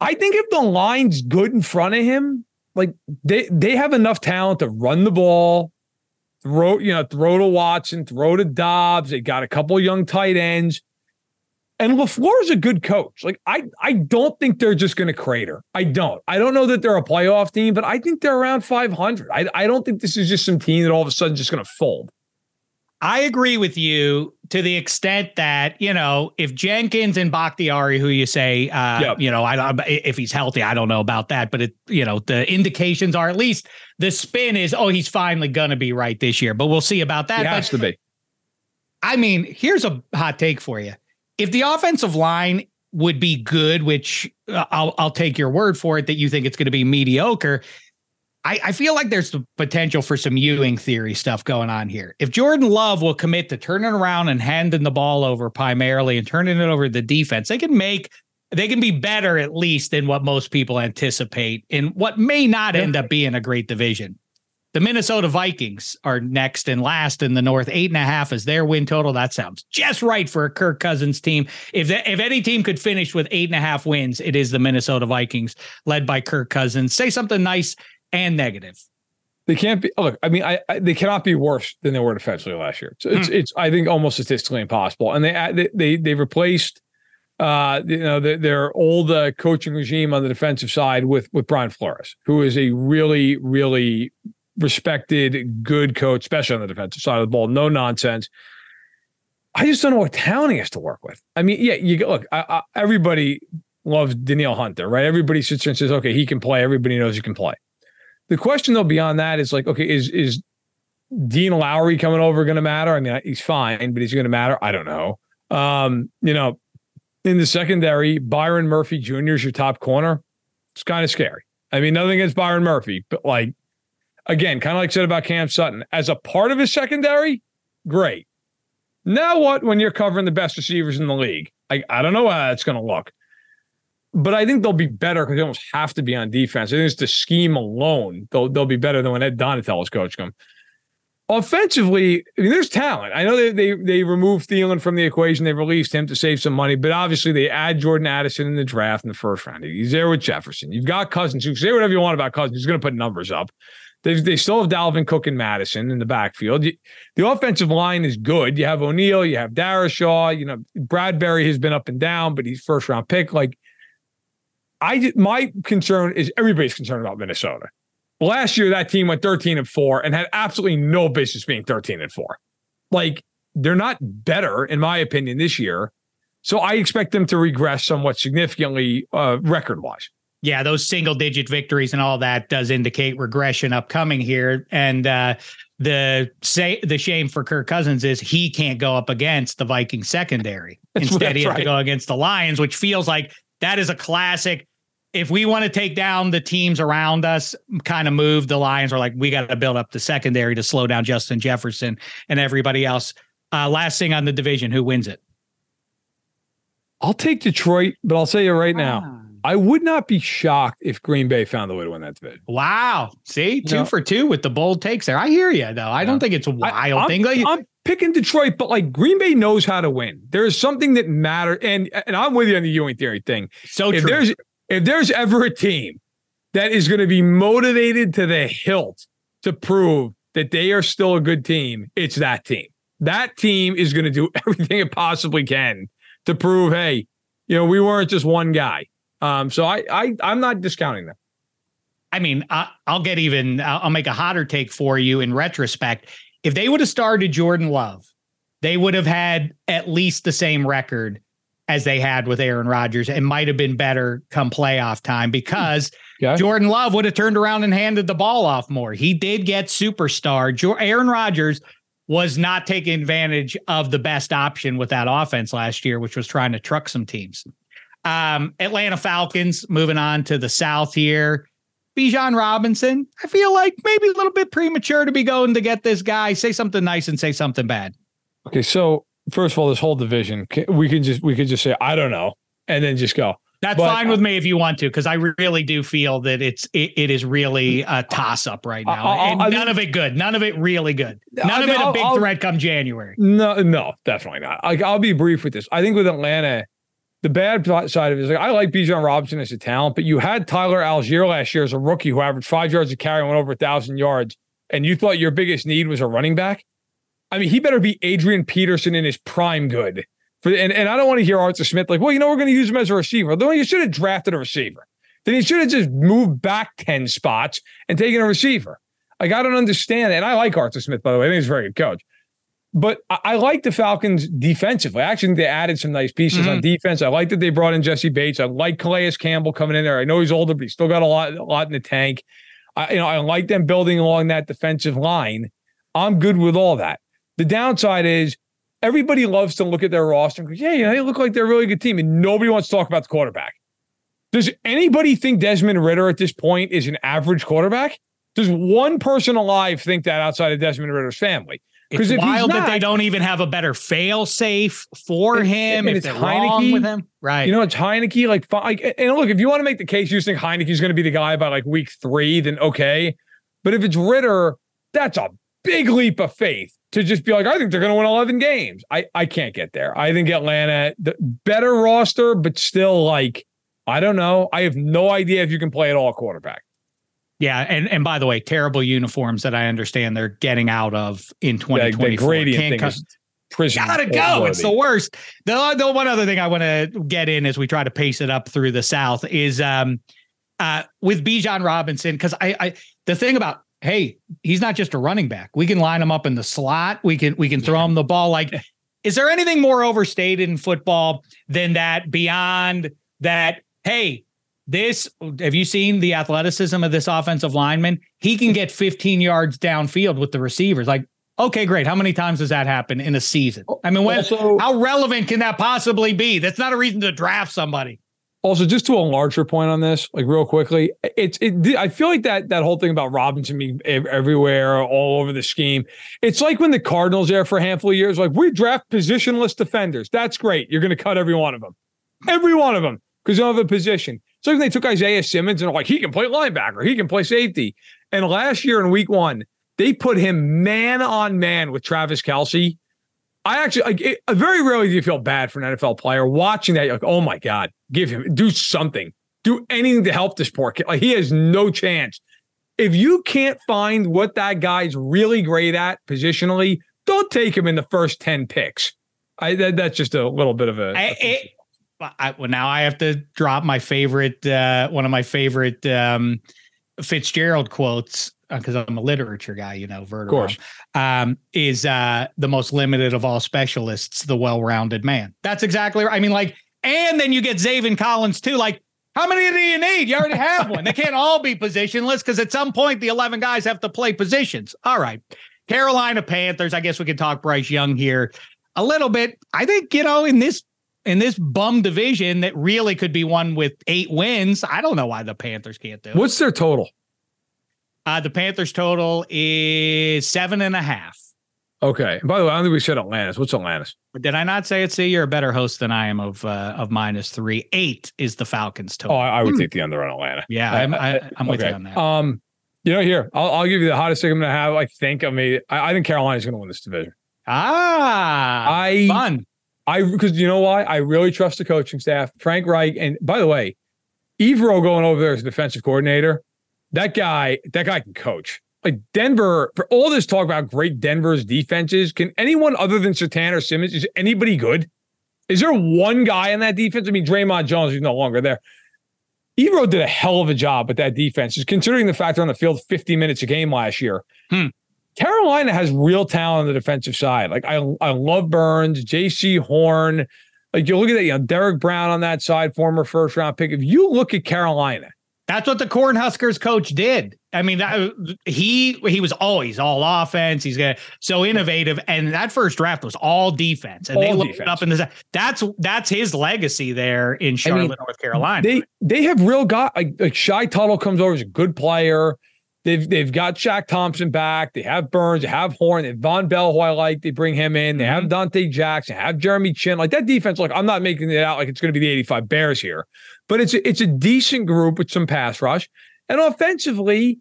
I think if the line's good in front of him, like they they have enough talent to run the ball, throw, you know, throw to Watson, throw to Doubs. They got a couple young tight ends. And LaFleur is a good coach. Like I, I don't think they're just going to crater. I don't. I don't know that they're a playoff team, but I think they're around 500. I, I don't think this is just some team that all of a sudden just going to fold. I agree with you to the extent that you know if Jenkins and Bakhtiari, who you say, uh, yep. you know, I don't if he's healthy, I don't know about that, but it, you know, the indications are at least the spin is, oh, he's finally gonna be right this year, but we'll see about that. He has but, to be. I mean, here's a hot take for you: if the offensive line would be good, which uh, I'll I'll take your word for it that you think it's going to be mediocre. I, I feel like there's the potential for some Ewing theory stuff going on here. If Jordan Love will commit to turning around and handing the ball over primarily and turning it over to the defense, they can make they can be better at least than what most people anticipate in what may not end up being a great division. The Minnesota Vikings are next and last in the North. Eight and a half is their win total. That sounds just right for a Kirk Cousins team. If if any team could finish with eight and a half wins, it is the Minnesota Vikings, led by Kirk Cousins. Say something nice and negative. They can't be. Look, I mean, I, I they cannot be worse than they were defensively last year. So it's hmm. it's I think almost statistically impossible. And they they they, they replaced. Uh, you know, the, their old uh, coaching regime on the defensive side with with Brian Flores, who is a really, really respected, good coach, especially on the defensive side of the ball. No nonsense. I just don't know what talent he has to work with. I mean, yeah, you look. I, I, everybody loves Danielle Hunter, right? Everybody sits there and says, "Okay, he can play." Everybody knows he can play. The question though beyond that is like, okay, is is Dean Lowry coming over going to matter? I mean, he's fine, but he's going to matter. I don't know. Um, you know, in the secondary, Byron Murphy Jr. is your top corner. It's kind of scary. I mean, nothing against Byron Murphy, but like, again, kind of like I said about Cam Sutton, as a part of his secondary, great. Now what when you're covering the best receivers in the league? I, I don't know how that's going to look but I think they'll be better because they almost have to be on defense. I think it's the scheme alone. They'll they'll be better than when Ed Donatell is coaching them. Offensively, I mean, there's talent. I know they they they removed Thielen from the equation. They released him to save some money, but obviously they add Jordan Addison in the draft in the first round. He's there with Jefferson. You've got Cousins. You say whatever you want about Cousins. He's going to put numbers up. They, they still have Dalvin Cook and Mattison in the backfield. The offensive line is good. You have O'Neill, you have Darrisaw, you know, Bradbury has been up and down, but he's first round pick. Like I my concern is everybody's concerned about Minnesota. Last year, that team went 13 and four and had absolutely no business being 13 and four. Like they're not better, in my opinion, this year. So I expect them to regress somewhat significantly, uh, record wise. Yeah, those single digit victories and all that does indicate regression upcoming here. And uh, the say the shame for Kirk Cousins is he can't go up against the Viking secondary. Instead, he has right. to go against the Lions, which feels like that is a classic if we want to take down the teams around us, kind of move, the Lions are like, we got to build up the secondary to slow down Justin Jefferson and everybody else. Uh, last thing on the division, who wins it? I'll take Detroit, but I'll say you right now, ah. I would not be shocked if Green Bay found the way to win that division. Wow. See, two for two with the bold takes there. I hear you, though. I yeah. don't think it's a wild I, thing. I'm, I'm picking Detroit, but like Green Bay knows how to win. There is something that matters. And and I'm with you on the Ewing theory thing. So if true. there's if there's ever a team that is going to be motivated to the hilt to prove that they are still a good team, it's that team. That team is going to do everything it possibly can to prove, hey, you know, we weren't just one guy. Um, so I, I, I'm not discounting them. I mean, I, will get even. I'll make a hotter take for you in retrospect. If they would have started Jordan Love, they would have had at least the same record as they had with Aaron Rodgers. It might have been better come playoff time because yeah. Jordan Love would have turned around and handed the ball off more. He did get superstar. Aaron Rodgers was not taking advantage of the best option with that offense last year, which was trying to truck some teams. Um, Atlanta Falcons moving on to the South here. Bijan Robinson, I feel like maybe a little bit premature to be going to get this guy. Say something nice and say something bad. Okay, so first of all, this whole division, we can just we could just say I don't know, and then just go. That's but, fine with me if you want to, because I really do feel that it's it, it is really a toss up right now, I'll, and none of it good, none of it really good, none I'll, of it a big threat come January. No, no, definitely not. Like I'll be brief with this. I think with Atlanta, the bad side of it is like I like Bijan Robinson as a talent, but you had Tyler Allgeier last year as a rookie who averaged five yards a carry and went over a thousand yards, and you thought your biggest need was a running back. I mean, he better be Adrian Peterson in his prime good. For and, and I don't want to hear Arthur Smith like, well, you know, we're going to use him as a receiver. Though you should have drafted a receiver. Then he should have just moved back 10 spots and taken a receiver. Like, I don't understand. And I like Arthur Smith, by the way. I think he's a very good coach. But I, I, like the Falcons defensively. I actually think they added some nice pieces mm-hmm. on defense. I like that they brought in Jessie Bates. I like Calais Campbell coming in there. I know he's older, but he's still got a lot, a lot in the tank. I, you know, I like them building along that defensive line. I'm good with all that. The downside is everybody loves to look at their roster and go, yeah, yeah, they look like they're a really good team. And nobody wants to talk about the quarterback. Does anybody think Desmond Ridder at this point is an average quarterback? Does one person alive think that outside of Desmond Ridder's family? Because it's wild not, that they don't even have a better fail safe for him. If it's Heinicke with him, right? You know, it's Heinicke. Like, like, and look, if you want to make the case, you think Heinicke's going to be the guy by like week three, then okay. But if it's Ridder, that's a big leap of faith to just be like, I think they're going to win 11 games. I, I can't get there. I think Atlanta, the better roster, but still like, I don't know. I have no idea if you can play at all quarterback. Yeah, and and by the way, terrible uniforms that I understand they're getting out of in 2024. The, gradient thing is prison. Gotta go. It's the worst. The, the one other thing I want to get in as we try to pace it up through the South is um uh with Bijan Robinson because I I the thing about hey he's not just a running back. We can line him up in the slot. We can we can throw him the ball. Like, is there anything more overstated in football than that? Beyond that, hey, this have you seen the athleticism of this offensive lineman? He can get 15 yards downfield with the receivers. Like, okay, great. How many times does that happen in a season? Oh, I mean, when, also, how relevant can that possibly be? That's not a reason to draft somebody. Also, just to a larger point on this, like real quickly, it's it. I feel like that that whole thing about Robinson being everywhere, all over the scheme. It's like when the Cardinals there for a handful of years, like we draft positionless defenders. That's great. You're going to cut every one of them, every one of them, because you don't have a position. So they took Isaiah Simmons and like he can play linebacker, he can play safety. And last year in week one, they put him man on man with Travis Kelce. I actually like it, very rarely do you feel bad for an NFL player watching that. You're like, oh my God, give him do something, do anything to help this poor kid. Like he has no chance. If you can't find what that guy's really great at positionally, don't take him in the first 10 picks. I that, that's just a little bit of a, I, it, I, well, now I have to drop my favorite, uh, one of my favorite um, Fitzgerald quotes because uh, I'm a literature guy, you know, course, um, is uh, the most limited of all specialists, the well-rounded man. That's exactly right. I mean, like, and then you get Zaven Collins too. Like, how many do you need? You already have one. They can't all be positionless because at some point the 11 guys have to play positions. All right. Carolina Panthers. I guess we can talk Bryce Young here a little bit. I think, you know, in this in this bum division that really could be won with eight wins. I don't know why the Panthers can't do it. What's their total? Uh, the Panthers total is seven and a half. Okay. And by the way, I don't think we said Atlanta's. What's Atlanta's? Did I not say it? See, you're a better host than I am of uh, of minus three. Eight is the Falcons total. Oh, I, I would take the under on Atlanta. Yeah, I'm, I, am with okay. you on that. Um, you know, here I'll, I'll give you the hottest thing I'm going to have. I think I mean I, I think Carolina's going to win this division. Ah, I fun. I because you know why? I really trust the coaching staff. Frank Reich, and by the way, Evero going over there as defensive coordinator. That guy, that guy can coach. Like Denver, for all this talk about great Denver's defenses, can anyone other than Surtain or Simmons, is anybody good? Is there one guy in that defense? I mean, Dre'Mont Jones is no longer there. Evero did a hell of a job with that defense, just considering the fact they're on the field 50 minutes a game last year. Hmm. Carolina has real talent on the defensive side. Like I, I love Burns, Jaycee Horn. Like you look at that, you know, Derrick Brown on that side, former first round pick. If you look at Carolina, that's what the Cornhuskers coach did. I mean, that, he he was always all offense. He's gonna so innovative, and that first draft was all defense, and all they looked up in the. That's that's his legacy there in Charlotte, I mean, North Carolina. They they have real guys like, like Shy Tuttle comes over as a good player. They've they've got Shaq Thompson back. They have Burns. They have Horn. They have Vonn Bell, who I like. They bring him in. They have mm-hmm. Donte Jackson. Have Jeremy Chinn. Like that defense. Like I'm not making it out like it's going to be the 85 Bears here, but it's a, it's a decent group with some pass rush and offensively.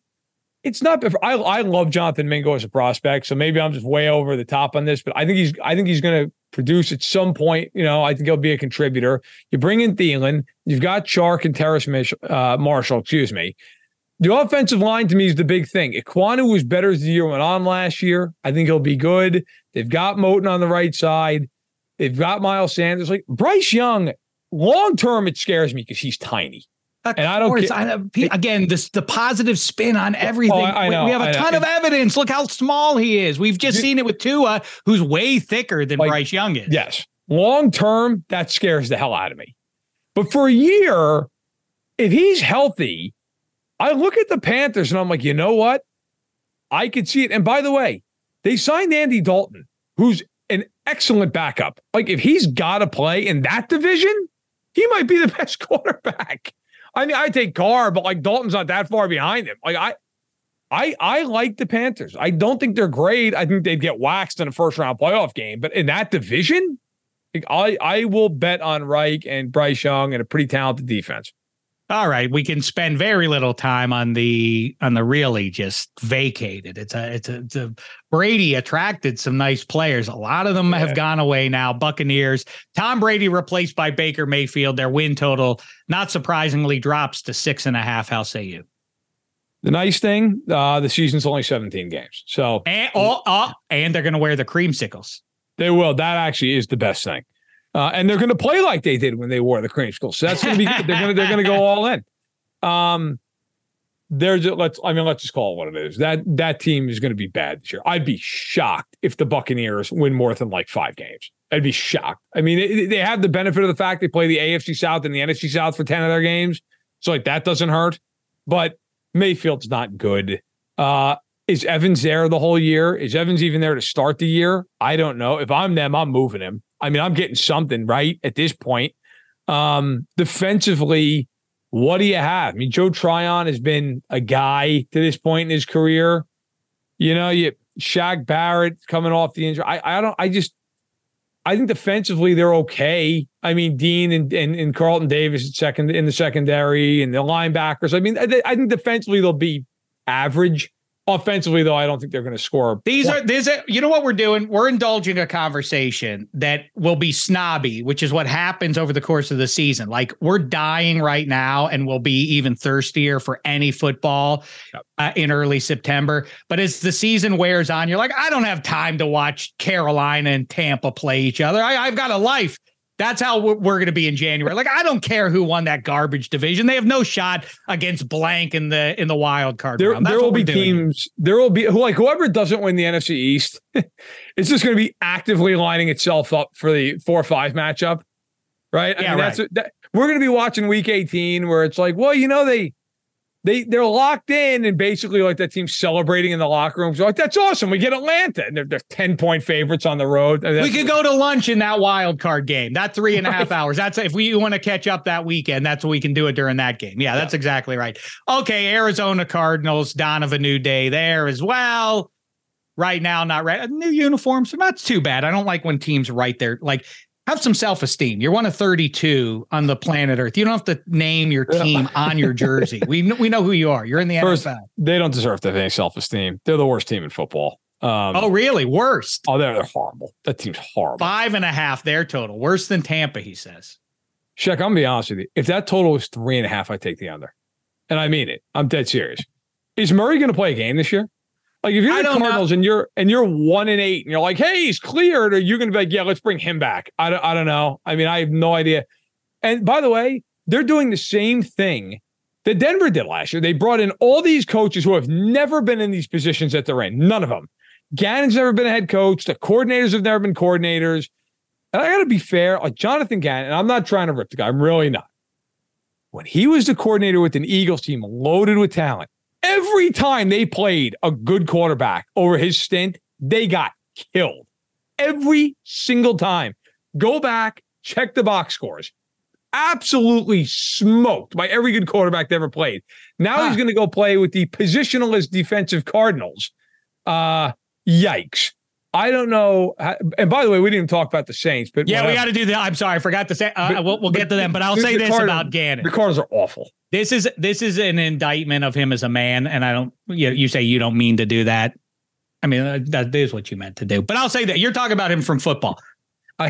It's not. I I love Jonathan Mingo as a prospect, so maybe I'm just way over the top on this, but I think he's I think he's going to produce at some point. You know, I think he'll be a contributor. You bring in Thielen. You've got Chark and Terrace uh, Marshall. Excuse me. The offensive line to me is the big thing. Ekwonu was better as the year went on last year. I think he'll be good. They've got Moton on the right side. They've got Miles Sanders. Like Bryce Young, long term, it scares me because he's tiny. Of and I don't course, I, again this the positive spin on oh, everything. Oh, I, I know, we have a ton of evidence. Look how small he is. We've just seen it with Tua, who's way thicker than like, Bryce Young is. Yes, long term that scares the hell out of me. But for a year, if he's healthy, I look at the Panthers and I'm like, you know what? I could see it. And by the way, they signed Andy Dalton, who's an excellent backup. Like if he's got to play in that division, he might be the best quarterback. I mean, I take Carr, but like Dalton's not that far behind him. Like I, I, I like the Panthers. I don't think they're great. I think they'd get waxed in a first round playoff game, but in that division, I, I will bet on Reich and Bryce Young and a pretty talented defense. All right, we can spend very little time on the on the really just vacated. It's a it's a, it's a Brady attracted some nice players. A lot of them yeah. have gone away now. Buccaneers. Tom Brady replaced by Baker Mayfield. Their win total, not surprisingly, drops to six and a half. How say you? The nice thing, uh, the season's only 17 games. So and, oh, oh, and they're going to wear the creamsicles. They will. That actually is the best thing. Uh, and they're going to play like they did when they wore the creamsicle. So that's going to be they're going to they're going to go all in. Um, there's let's I mean let's just call it what it is. That that team is going to be bad this year. I'd be shocked if the Buccaneers win more than like five games. I'd be shocked. I mean, they, they have the benefit of the fact they play the AFC South and the NFC South for ten of their games, so like that doesn't hurt. But Mayfield's not good. Uh, is Evans there the whole year? Is Evans even there to start the year? I don't know. If I'm them, I'm moving him. I mean, I'm getting something right at this point. Um, defensively, what do you have? I mean, Joe Tryon has been a guy to this point in his career. You know, you Shaq Barrett coming off the injury. I, I don't. I just. I think defensively they're okay. I mean, Dean and, and, and Carlton Davis second in the secondary and the linebackers. I mean, I, I think defensively they'll be average. Offensively, though, I don't think they're going to score. These are these are you know what we're doing? We're indulging a conversation that will be snobby, which is what happens over the course of the season. Like we're dying right now, and we'll be even thirstier for any football uh, in early September. But as the season wears on, you're like, I don't have time to watch Carolina and Tampa play each other. I, I've got a life. That's how we're, going to be in January. Like I don't care who won that garbage division; they have no shot against blank in the in the wild card. There, there will be teams. There will be like whoever doesn't win the NFC East, it's just going to be actively lining itself up for the four or five matchup, right? I yeah, mean, right. That's that, we're going to be watching Week 18, where it's like, well, you know, they they they're locked in and basically like that team celebrating in the locker room. So like that's awesome. We get Atlanta and they're, they're 10 point favorites on the road. we could go to lunch in that wild card game. That three and a half hours. That's if we want to catch up that weekend, that's what we can do it during that game. Yeah, that's yeah. exactly right. Okay, Arizona Cardinals, dawn of a new day there as well. Right now, not right. New uniforms, so not too bad. I don't like when teams write their like have some self esteem. You're one of 32 on the planet Earth. You don't have to name your team on your jersey. We know, we know who you are. You're in the First, NFL. They don't deserve to have any self esteem. They're the worst team in football. Um, oh, really? Worst? Oh, they're, they're horrible. That team's horrible. Five and a half their total. Worse than Tampa, he says. Shek, I'm gonna be honest with you. If that total was three and a half, I take the under. And I mean it. I'm dead serious. Is Murray gonna play a game this year? Like if you're the Cardinals know. and you're and you're one and eight and you're like, hey, he's cleared, or you're gonna be like, yeah, let's bring him back. I don't, I don't know. I mean, I have no idea. And by the way, they're doing the same thing that Denver did last year. They brought in all these coaches who have never been in these positions that they're in. None of them. Gannon's never been a head coach. The coordinators have never been coordinators. And I got to be fair, like Jonathan Gannon, and I'm not trying to rip the guy. I'm really not. When he was the coordinator with an Eagles team loaded with talent, Every time they played a good quarterback over his stint, they got killed. Every single time. Go back, check the box scores. Absolutely smoked by every good quarterback that ever played. Now huh. he's going to go play with the positionalist defensive Cardinals. Uh, yikes. I don't know. How, and by the way, we didn't talk about the Saints, but yeah, we got to do that. I'm sorry, I forgot to say. Uh, but, we'll, we'll get to them, but I'll say this about Gannon. The Cardinals are awful. This is this is an indictment of him as a man, and I don't. You, you say you don't mean to do that. I mean, uh, that is what you meant to do. But I'll say that you're talking about him from football.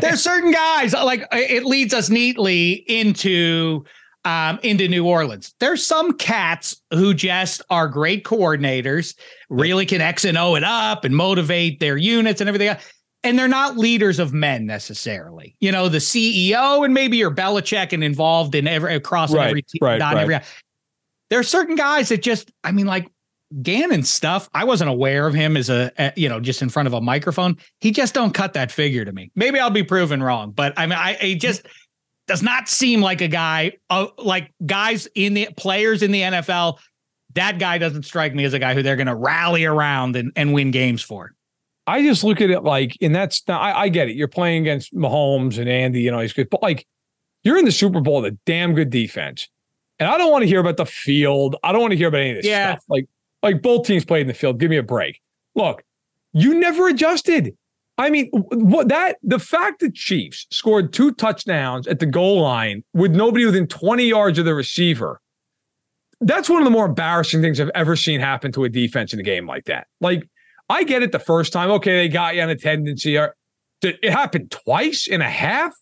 There's certain guys like it leads us neatly into um, into New Orleans. There's some cats who just are great coordinators, really can X and O it up and motivate their units and everything. else. and they're not leaders of men necessarily. You know, the CEO and maybe you're Belichick and involved in every across Right, every team, right, not right. every. There are certain guys that just, I mean, like Gannon stuff. I wasn't aware of him as a, a, you know, just in front of a microphone. He just don't cut that figure to me. Maybe I'll be proven wrong, but I mean, I he just does not seem like a guy. Uh, like guys in the players in the NFL. That guy doesn't strike me as a guy who they're going to rally around and, and win games for. I just look at it like, and that's now I, I get it. You're playing against Mahomes and Andy, you know, he's good, but like you're in the Super Bowl with a damn good defense. And I don't want to hear about the field. I don't want to hear about any of this Yeah. stuff. Like, like both teams played in the field. Give me a break. Look, you never adjusted. I mean, what that the fact that Chiefs scored two touchdowns at the goal line with nobody within 20 yards of the receiver. That's one of the more embarrassing things I've ever seen happen to a defense in a game like that. Like, I get it the first time. Okay, they got you on a tendency. It happened twice in a half.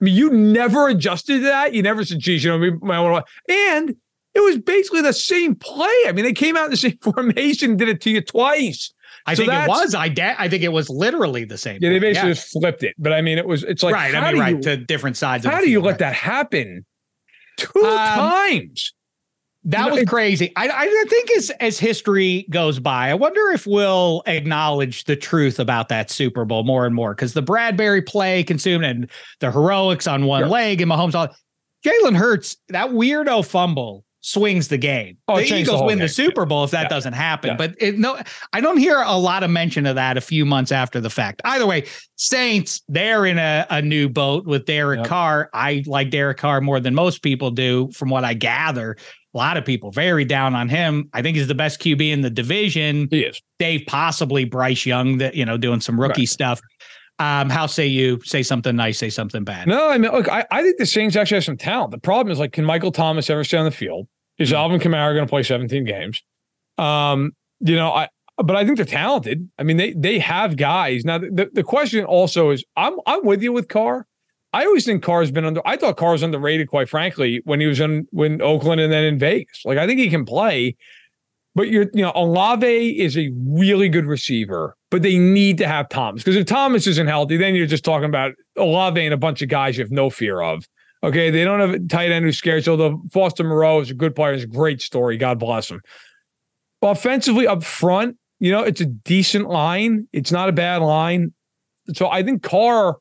I mean, you never adjusted to that. You never said, geez, you know. And it was basically the same play. I mean, they came out in the same formation, did it to you twice. I So think it was. I de- I think it was literally the same. Yeah, they play. basically just flipped it. But I mean, it was, it's like, right. I mean, right you, to different sides. of how do you let right. that happen two Um, times? That was crazy. I, I think as as history goes by, I wonder if we'll acknowledge the truth about that Super Bowl more and more because the Bradberry play consumed and the heroics on one Yeah. leg and Mahomes all. Jalen Hurts, that weirdo fumble swings the game. Oh, the the Eagles whole win the. Super Bowl if that Yeah. doesn't happen. Yeah. But it, no, I don't hear a lot of mention of that a few months after the fact. Either way, Saints, they're in a, a new boat with Derek Yep. Carr. I like Derek Carr more than most people do, from what I gather. A lot of people very down on him. I think he's the best QB in the division. He is. Dave, possibly Bryce Young, that you know, doing some rookie Right. stuff. Um, how say you say something nice, say something bad? No, I mean, look, I, I think the Saints actually have some talent. The problem is like, can Michael Thomas ever stay on the field? Is. Alvin Kamara going to play 17 games? Um, you know, I but I think they're talented. I mean, they they have guys. Now the, the question also is I'm I'm with you with Carr. I always think Carr's been under I thought Carr was underrated, quite frankly, when he was in when Oakland and then in Vegas. Like I think he can play, but you're you know, Olave is a really good receiver, but they need to have Thomas. Because if Thomas isn't healthy, then you're just talking about Olave and a bunch of guys you have no fear of. Okay, they don't have a tight end who's scared. So the Foster Moreau is a good player. It's a great story. God bless him. Offensively up front, you know, it's a decent line. It's not a bad line. So I think Carr,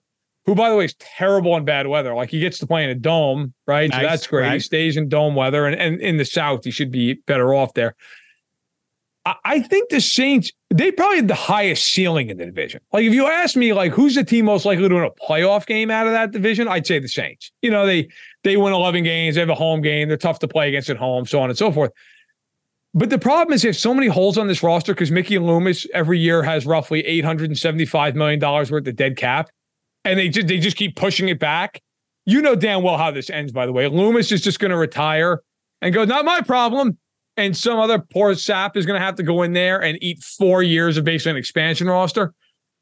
who by the way is terrible in bad weather, like he gets to play in a dome, right? so that's great. He stays in dome weather, and, and in the South, he should be better off there. I, think the Saints, they probably had the highest ceiling in the division. Like if you ask me, like who's the team most likely to win a playoff game out of that division, I'd say the Saints. You know, they they win 11 games, they have a home game, they're tough to play against at home, so on and so forth. But the problem is they have so many holes on this roster because Mickey Loomis every year has roughly $875 million worth of dead cap. And they just they just keep pushing it back. You know damn well how this ends, by the way. Loomis is just going to retire and go, not my problem. And some other poor sap is going to have to go in there and eat four years of basically an expansion roster.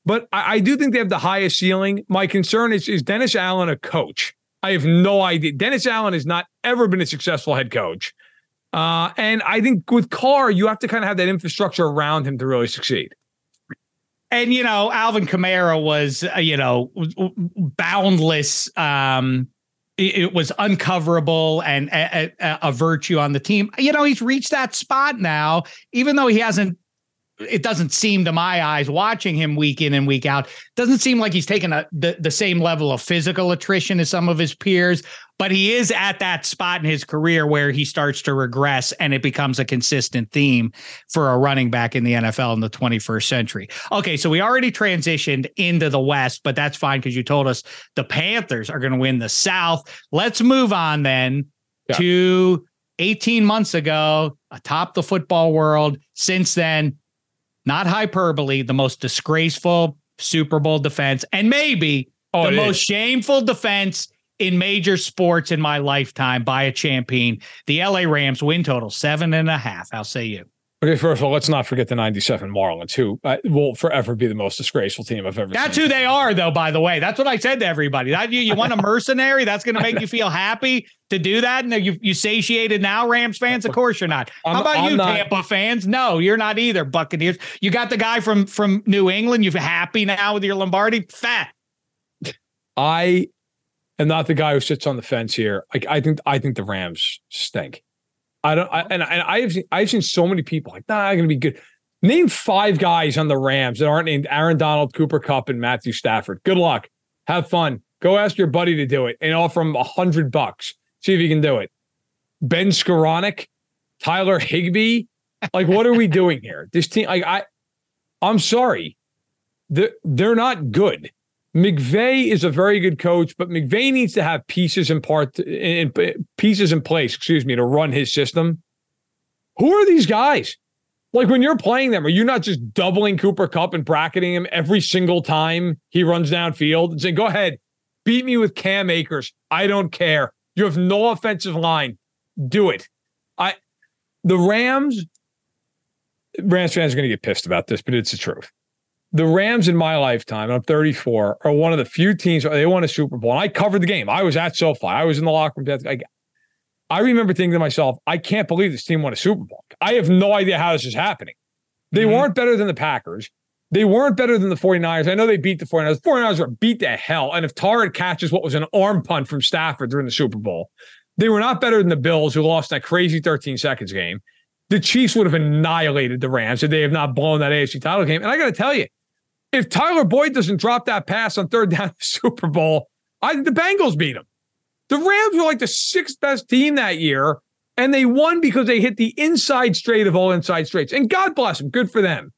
But I, I do think they have the highest ceiling. My concern is is Dennis Allen a coach? I have no idea. Dennis Allen has not ever been a successful head coach. Uh, and I think with Carr, you have to kind of have that infrastructure around him to really succeed. And you know, Alvin Kamara was uh, you know boundless. Um, it, was uncoverable and a, a, a virtue on the team. You know, he's reached that spot now, even though he hasn't. It doesn't seem to my eyes, watching him week in and week out, doesn't seem like he's taken a, the the same level of physical attrition as some of his peers. But he is at that spot in his career where he starts to regress, and it becomes a consistent theme for a running back in the NFL in the 21st century. Okay, so we already transitioned into the West, but that's fine because you told us the Panthers are going to win the South. Let's move on then Yeah. to 18 months ago, atop the football world. Since then, not hyperbole, the most disgraceful Super Bowl defense, and maybe Oh, the most is. shameful defense in major sports in my lifetime by a champion. The LA Rams win total seven and a half. How say you? Okay, first of all, let's not forget the 97 Marlins, who uh, will forever be the most disgraceful team I've ever That's seen. who they are, though, by the way. That's what I said to everybody. That you, you want a mercenary? That's going to make you feel happy to do that? And you, you satiated now, Rams fans? Of course you're not. How I'm- about I'm you, not- Tampa fans? No, you're not either, Buccaneers. You got the guy from from New England. You're happy now with your Lombardi? Fat. I am not the guy who sits on the fence here. Like I think I think the Rams stink. I don't. I, and, and I have seen, I've seen so many people like, nah, I'm to be good. Name five guys on the Rams that aren't named Aaron Donald, Cooper Kupp, and Matthew Stafford. Good luck. Have fun. Go ask your buddy to do it and offer him a hundred bucks. See if you can do it. Ben Skowronek, Tyler Higbee. Like, what are we doing here? This team, like, I, I'm sorry, they're, they're not good. McVay is a very good coach, but McVay needs to have pieces in part in, in pieces in place, excuse me, to run his system. Who are these guys? Like when you're playing them, are you not just doubling Cooper Kupp and bracketing him every single time he runs downfield and saying, "Go ahead, beat me with Cam Akers. I don't care. You have no offensive line. Do it." I, the Rams, Rams fans are going to get pissed about this, but it's the truth the Rams in my lifetime, I'm 34, are one of the few teams they won a Super Bowl. And I covered the game. I was at SoFi. I was in the locker room. I, I remember thinking to myself, I can't believe this team won a Super Bowl. I have no idea how this is happening. They Mhm. weren't better than the Packers. They weren't better than the 49ers. I know they beat the 49ers. The 49ers were beat to hell. And if Tarrant catches what was an arm punt from Stafford during the Super Bowl, they were not better than the Bills, who lost that crazy 13 seconds game. The Chiefs would have annihilated the Rams if they have not blown that AFC title game. And I got to tell you, if Tyler Boyd doesn't drop that pass on third down Super Bowl, I think the Bengals beat him. The Rams were like the sixth best team that year, and they won because they hit the inside straight of all inside straights. And God bless them, good for them.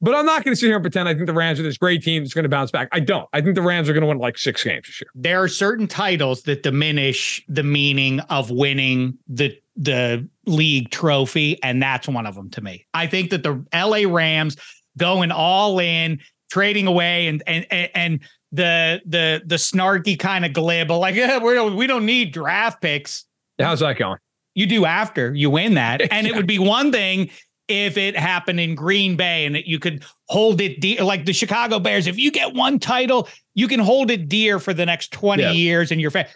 But I'm not going to sit here and pretend I think the Rams are this great team that's going to bounce back. I don't. I think the Rams are going to win like six games this year. There are certain titles that diminish the meaning of winning the the league trophy, and that's one of them to me. I think that the LA Rams going all in, trading away, and and and, the the the snarky kind of glib, like yeah, we don't we don't need draft picks. How's that going? You do after you win that, and it would be one thing if it happened in Green Bay and that you could hold it dear, like the Chicago Bears. If you get one title, you can hold it dear for the next 20 Yeah. years and your fa-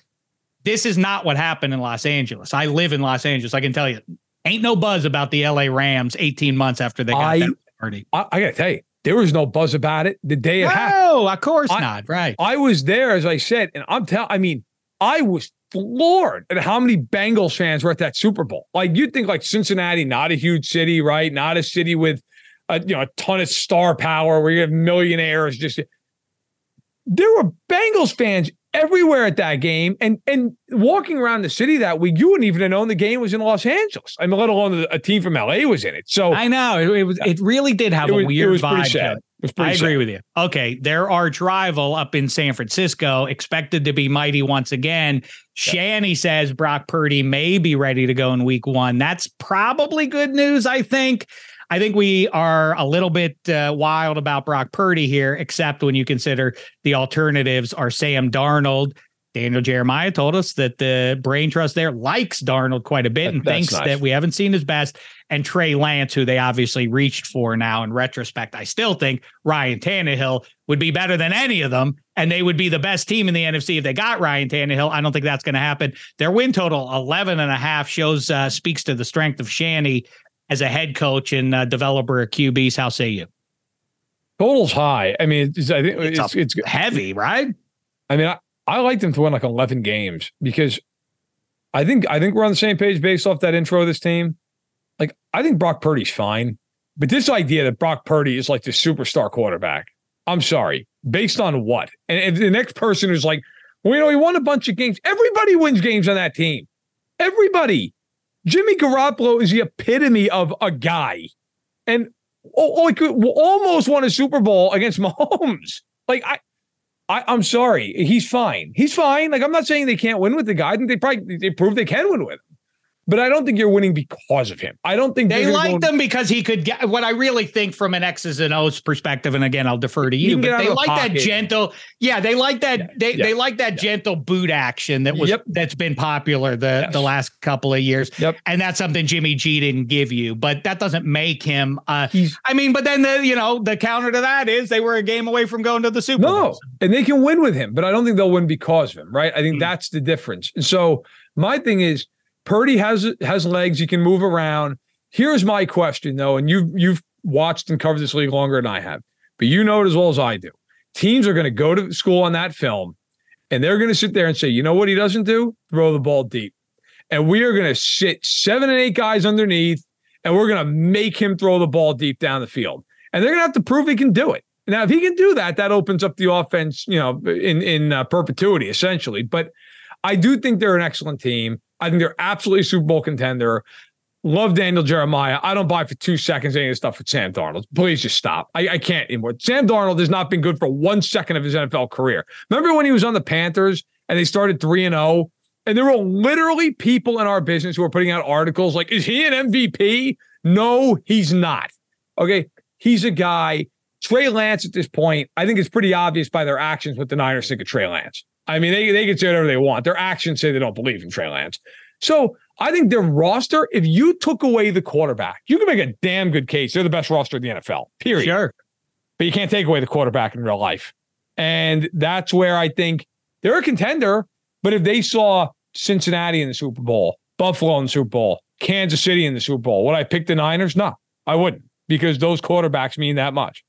This is not what happened in Los Angeles. I live in Los Angeles. I can tell you, ain't no buzz about the LA Rams 18 months after they got I- that party. I, I got to tell you, there was no buzz about it the day it happened. No, of course I- not. Right. I was there, as I said, and I'm telling. I mean, I was floored at how many Bengals fans were at that Super Bowl. Like you'd think, like Cincinnati, not a huge city, right? Not a city with a you know a ton of star power where you have millionaires. Just there were Bengals fans everywhere at that game, and and walking around the city that week, you wouldn't even have known the game was in Los Angeles. I mean, let alone a team from LA was in it. So I know it, it was. It really did have a was, weird vibe. to it. It I agree sad. with you. Okay, their arch rival up in San Francisco, expected to be mighty once again. Shanny says Brock Purdy may be ready to go in week one. That's probably good news, I think. I think we are a little bit uh, wild about Brock Purdy here, except when you consider the alternatives are Sam Darnold. Daniel Jeremiah told us that the brain trust there likes Darnold quite a bit and That's thinks nice. that we haven't seen his best. And Trey Lance, who they obviously reached for now in retrospect, I still think Ryan Tannehill would be better than any of them. And they would be the best team in the NFC if they got Ryan Tannehill. I don't think that's going to happen. Their win total 11 and a half shows, uh, speaks to the strength of Shanny as a head coach and uh, developer of QBs. How say you? Total's high. I mean, it's, I think It's it's, it's Heavy, right? I mean, I, I like them to win like 11 games because I think I think we're on the same page based off that intro of this team. Like, I think Brock Purdy's fine, but this idea that Brock Purdy is like the superstar quarterback, I'm sorry, based on what? And, and the next person who's like, well, you know, he won a bunch of games. Everybody wins games on that team. Everybody. Jimmy Garoppolo is the epitome of a guy, and like almost won a Super Bowl against Mahomes. Like I, I, I'm sorry, he's fine. He's fine. Like I'm not saying they can't win with the guy. I think they probably they proved they can win with him. But I don't think you're winning because of him. I don't think they liked him because he could get what I really think from an X's and O's perspective. And again, I'll defer to you, but they like that gentle. Yeah, they like that. Yeah, they yeah, they like that yeah. gentle boot action that was yep. that's been popular the yes. the last couple of years. Yep. And that's something Jimmy G didn't give you, but that doesn't make him. Uh, I mean, but then the you know the counter to that is they were a game away from going to the Super Bowl. No, and they can win with him, but I don't think they'll win because of him. Right? I think mm-hmm. that's the difference. And So my thing is Purdy has has legs. He can move around. Here's my question though, and you've you've watched and covered this league longer than I have, but you know it as well as I do. Teams are going to go to school on that film, and they're going to sit there and say, you know what he doesn't do? Throw the ball deep. And we are going to sit seven and eight guys underneath, and we're going to make him throw the ball deep down the field. And they're going to have to prove he can do it. Now, if he can do that, that opens up the offense, you know, in in uh, perpetuity essentially. But I do think they're an excellent team. I think they're absolutely Super Bowl contender. Love Daniel Jeremiah. I don't buy for two seconds any of the stuff with Sam Darnold. Please just stop. I, I can't anymore. Sam Darnold has not been good for one second of his NFL career. Remember when he was on the Panthers and they started 3 and 0? And there were literally people in our business who were putting out articles like, is he an MVP? No, he's not. Okay. He's a guy. Trey Lance at this point, I think it's pretty obvious by their actions what the Niners think of Trey Lance. I mean, they, they can say whatever they want. Their actions say they don't believe in Trey Lance. So I think their roster, if you took away the quarterback, you can make a damn good case. They're the best roster in the NFL, period. Sure. But you can't take away the quarterback in real life. And that's where I think they're a contender. But if they saw Cincinnati in the Super Bowl, Buffalo in the Super Bowl, Kansas City in the Super Bowl, would I pick the Niners? No, I wouldn't because those quarterbacks mean that much.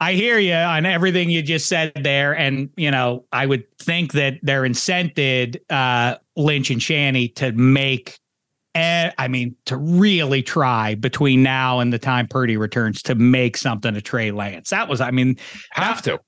I hear you on everything you just said there. And, you know, I would think that they're incented, uh, Lynch and Shanny, to make, eh, I mean, to really try between now and the time Purdy returns to make something to Trey Lance. That was, I mean, have to.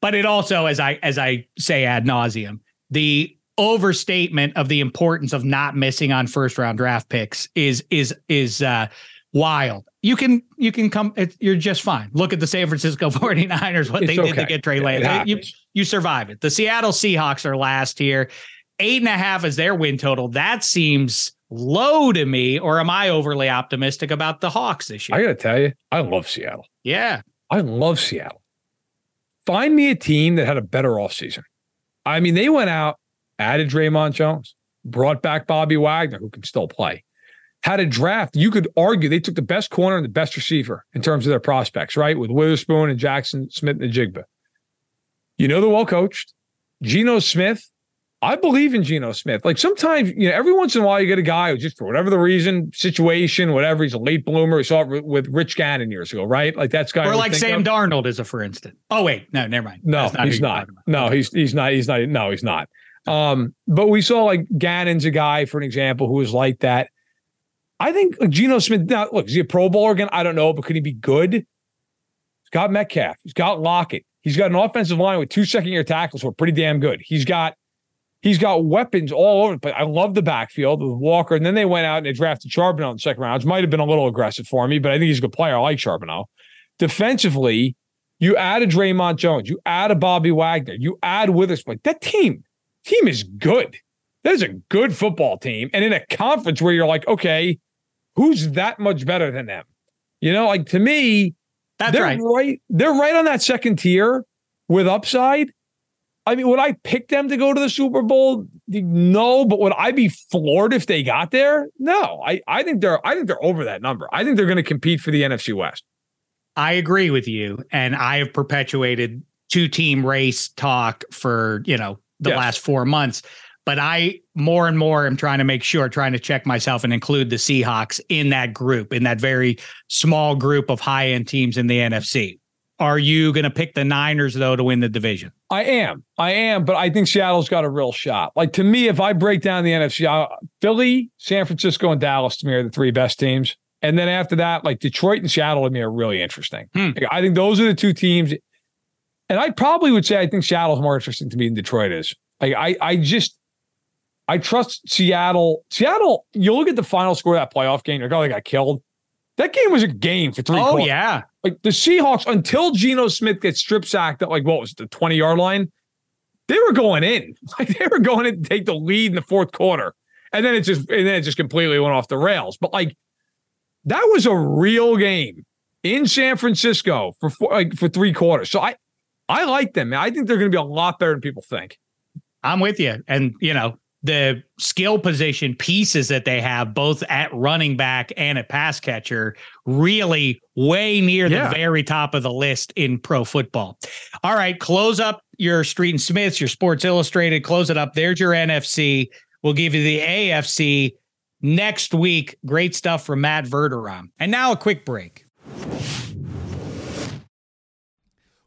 But it also, as I as I say ad nauseum, the overstatement of the importance of not missing on first round draft picks is is is uh wild. You can you can come it, you're just fine. Look at the San Francisco 49ers what it's they okay. did to get Trey Lance. You you survive it. The Seattle Seahawks are last here. Eight and a half is their win total. That seems low to me, or am I overly optimistic about the Hawks this year? I gotta tell you, I love Seattle. Yeah. I love Seattle. Find me a team that had a better offseason. I mean, they went out, added Dre'Mont Jones, brought back Bobby Wagner, who can still play had a draft, you could argue they took the best corner and the best receiver in terms of their prospects, right? With Witherspoon and Jaxon Smith-Njigba. You know they're well coached. Geno Smith, I believe in Geno Smith. Like sometimes, you know, every once in a while you get a guy who just for whatever the reason, situation, whatever, he's a late bloomer. We saw it with Rich Gannon years ago, right? Like that's guy. Or like Sam of. Darnold is a for instance. Oh wait, no, never mind. No, not he's not. No, he's he's not. He's not. No, he's not. Um, but we saw like Gannon's a guy, for an example, who was like that. I think like Geno Smith. Now, look, is he a Pro Bowler again? I don't know, but could he be good? He's got Metcalf. He's got Lockett. He's got an offensive line with two second year tackles who are pretty damn good. He's got he's got weapons all over. But I love the backfield with Walker. And then they went out and they drafted Charbonnet in the second round, which might have been a little aggressive for me, but I think he's a good player. I like Charbonnet. Defensively, you add a Dre'Mont Jones, you add a Bobby Wagner, you add Witherspoon. That team, team is good. That is a good football team. And in a conference where you're like, okay, who's that much better than them? You know, like to me, that's they're right. right. They're right on that second tier with upside. I mean, would I pick them to go to the Super Bowl? No, but would I be floored if they got there? No. I, I think they're I think they're over that number. I think they're going to compete for the NFC West. I agree with you. And I have perpetuated two team race talk for, you know, the yes. last four months but I more and more am trying to make sure, trying to check myself and include the Seahawks in that group, in that very small group of high end teams in the NFC. Are you going to pick the Niners though to win the division? I am, I am, but I think Seattle's got a real shot. Like to me, if I break down the NFC, I, Philly, San Francisco, and Dallas to me are the three best teams. And then after that, like Detroit and Seattle to me are really interesting. Hmm. I think those are the two teams. And I probably would say I think Seattle's more interesting to me than Detroit is. Like I, I just I trust Seattle. Seattle, you look at the final score of that playoff game, you're like, oh, they got killed. That game was a game for three. Oh, quarters. yeah. Like the Seahawks, until Geno Smith gets strip sacked at like what was it, the 20 yard line, they were going in. Like they were going in to take the lead in the fourth quarter. and then it just and then it just completely went off the rails. But like that was a real game in San Francisco for four, like for three quarters. So I I like them. I think they're going to be a lot better than people think. I'm with you, and you know the skill position pieces that they have both at running back and at pass catcher really way near yeah. the very top of the list in pro football. All right, close up your Street and Smiths, your Sports Illustrated, close it up. There's your NFC. We'll give you the AFC next week. Great stuff from Matt Verderame. And now a quick break.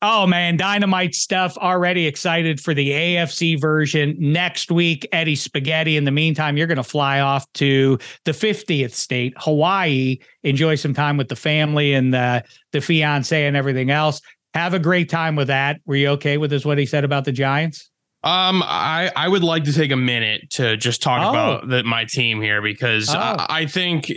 Oh man, dynamite stuff. Already excited for the AFC version next week. Eddie Spaghetti. In the meantime, you're going to fly off to the 50th state, Hawaii. Enjoy some time with the family and the, the fiance and everything else. Have a great time with that. Were you okay with this? What he said about the Giants? Um, I I would like to take a minute to just talk oh. about the, my team here because oh. I, I think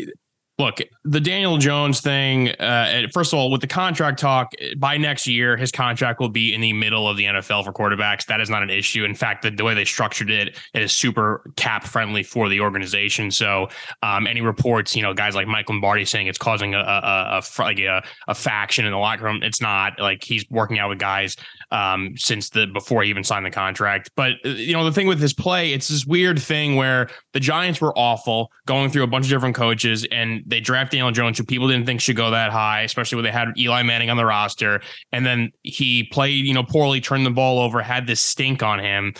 look, the Daniel Jones thing, uh, first of all, with the contract talk, by next year, his contract will be in the middle of the NFL for quarterbacks. That is not an issue. In fact, the, the way they structured it, it is super cap friendly for the organization. So, um, any reports, you know, guys like Mike Lombardi saying it's causing a, a, a, like a, a faction in the locker room, it's not. Like he's working out with guys um, since the before he even signed the contract. But uh, you know, the thing with his play, it's this weird thing where the Giants were awful, going through a bunch of different coaches, and they draft Daniel Jones, who people didn't think should go that high, especially when they had Eli Manning on the roster. And then he played, you know, poorly, turned the ball over, had this stink on him.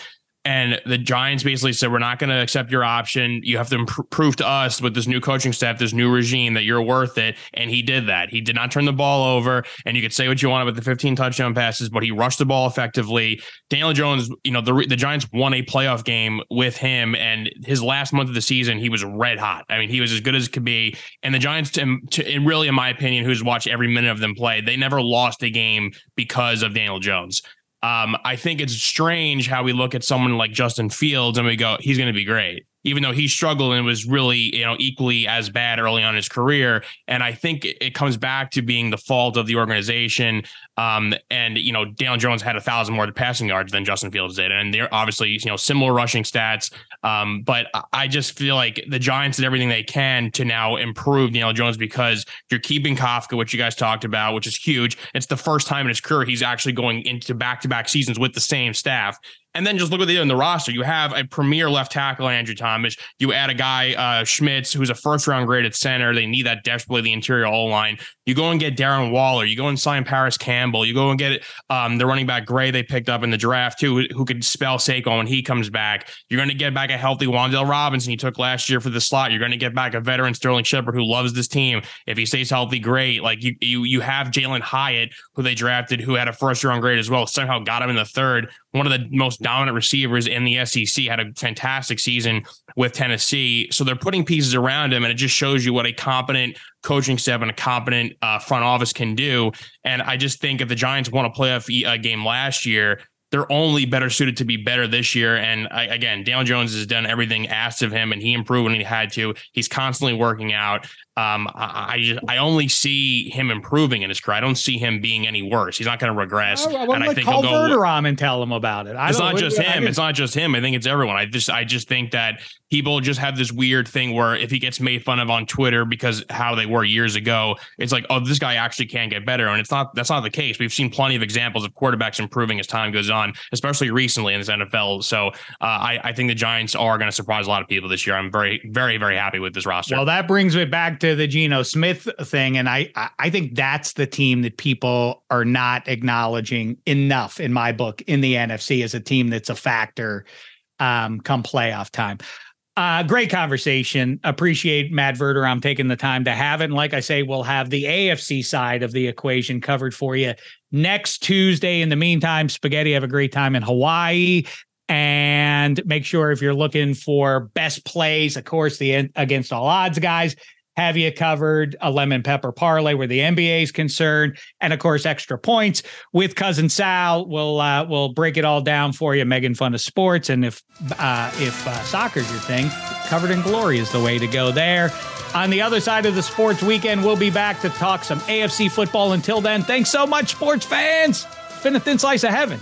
And the Giants basically said, We're not going to accept your option. You have to imp- prove to us with this new coaching staff, this new regime, that you're worth it. And he did that. He did not turn the ball over. And you could say what you want about the 15 touchdown passes, but he rushed the ball effectively. Daniel Jones, you know, the, the Giants won a playoff game with him. And his last month of the season, he was red hot. I mean, he was as good as could be. And the Giants, to, to, really, in my opinion, who's watched every minute of them play, they never lost a game because of Daniel Jones. Um, I think it's strange how we look at someone like Justin Fields and we go, he's going to be great even though he struggled and was really, you know, equally as bad early on in his career. And I think it comes back to being the fault of the organization. Um, and you know, Daniel Jones had a thousand more passing yards than Justin Fields did, and they're obviously you know similar rushing stats. Um, but I just feel like the Giants did everything they can to now improve Daniel Jones because you're keeping Kafka, which you guys talked about, which is huge. It's the first time in his career he's actually going into back to back seasons with the same staff. And then just look what they did in the roster. You have a premier left tackle, Andrew Thomas. You add a guy, uh, Schmitz, who's a first round grade at center. They need that desperately, the interior O line. You go and get Darren Waller. You go and sign Parris Campbell. You go and get um, the running back Gray they picked up in the draft, too, who, could spell Saquon when he comes back. You're going to get back a healthy Wan'Dale Robinson you took last year for the slot. You're going to get back a veteran Sterling Shepard who loves this team. If he stays healthy, great. Like you, you, you have Jalin Hyatt, who they drafted, who had a first round grade as well. Somehow got him in the third one of the most dominant receivers in the SEC, had a fantastic season with Tennessee. So they're putting pieces around him, and it just shows you what a competent coaching staff and a competent uh, front office can do. And I just think if the Giants won a playoff uh, game last year, they're only better suited to be better this year. And I, again, Daniel Jones has done everything asked of him, and he improved when he had to. He's constantly working out. Um, I, I just I only see him improving in his career. I don't see him being any worse. He's not going to regress. And I think call he'll go. Verderame and tell him about it. I it's don't- just him. It's not just him. I think it's everyone. I just I just think that people just have this weird thing where if he gets made fun of on Twitter because how they were years ago, it's like, oh, this guy actually can get better. And it's not that's not the case. We've seen plenty of examples of quarterbacks improving as time goes on, especially recently in this NFL. So uh, I, I think the Giants are going to surprise a lot of people this year. I'm very, very, very happy with this roster. Well, that brings me back to the Geno Smith thing, and I I- think that's the team that people are not acknowledging enough in my book in the NFC as a team that's a factor um, come playoff time. Uh, great conversation. Appreciate Matt Verderame taking the time to have it. And like I say, we'll have the AFC side of the equation covered for you next Tuesday. In the meantime, Spaghetti, have a great time in Hawaii. And make sure if you're looking for best plays, of course, the against all odds guys have you covered a lemon pepper parlay where the NBA is concerned, and of course extra points with cousin Sal. We'll uh, we'll break it all down for you, making fun of sports, and if uh, if uh, soccer's your thing, covered in glory is the way to go there. On the other side of the sports weekend, we'll be back to talk some AFC football. Until then, thanks so much, sports fans. It's been a thin slice of heaven.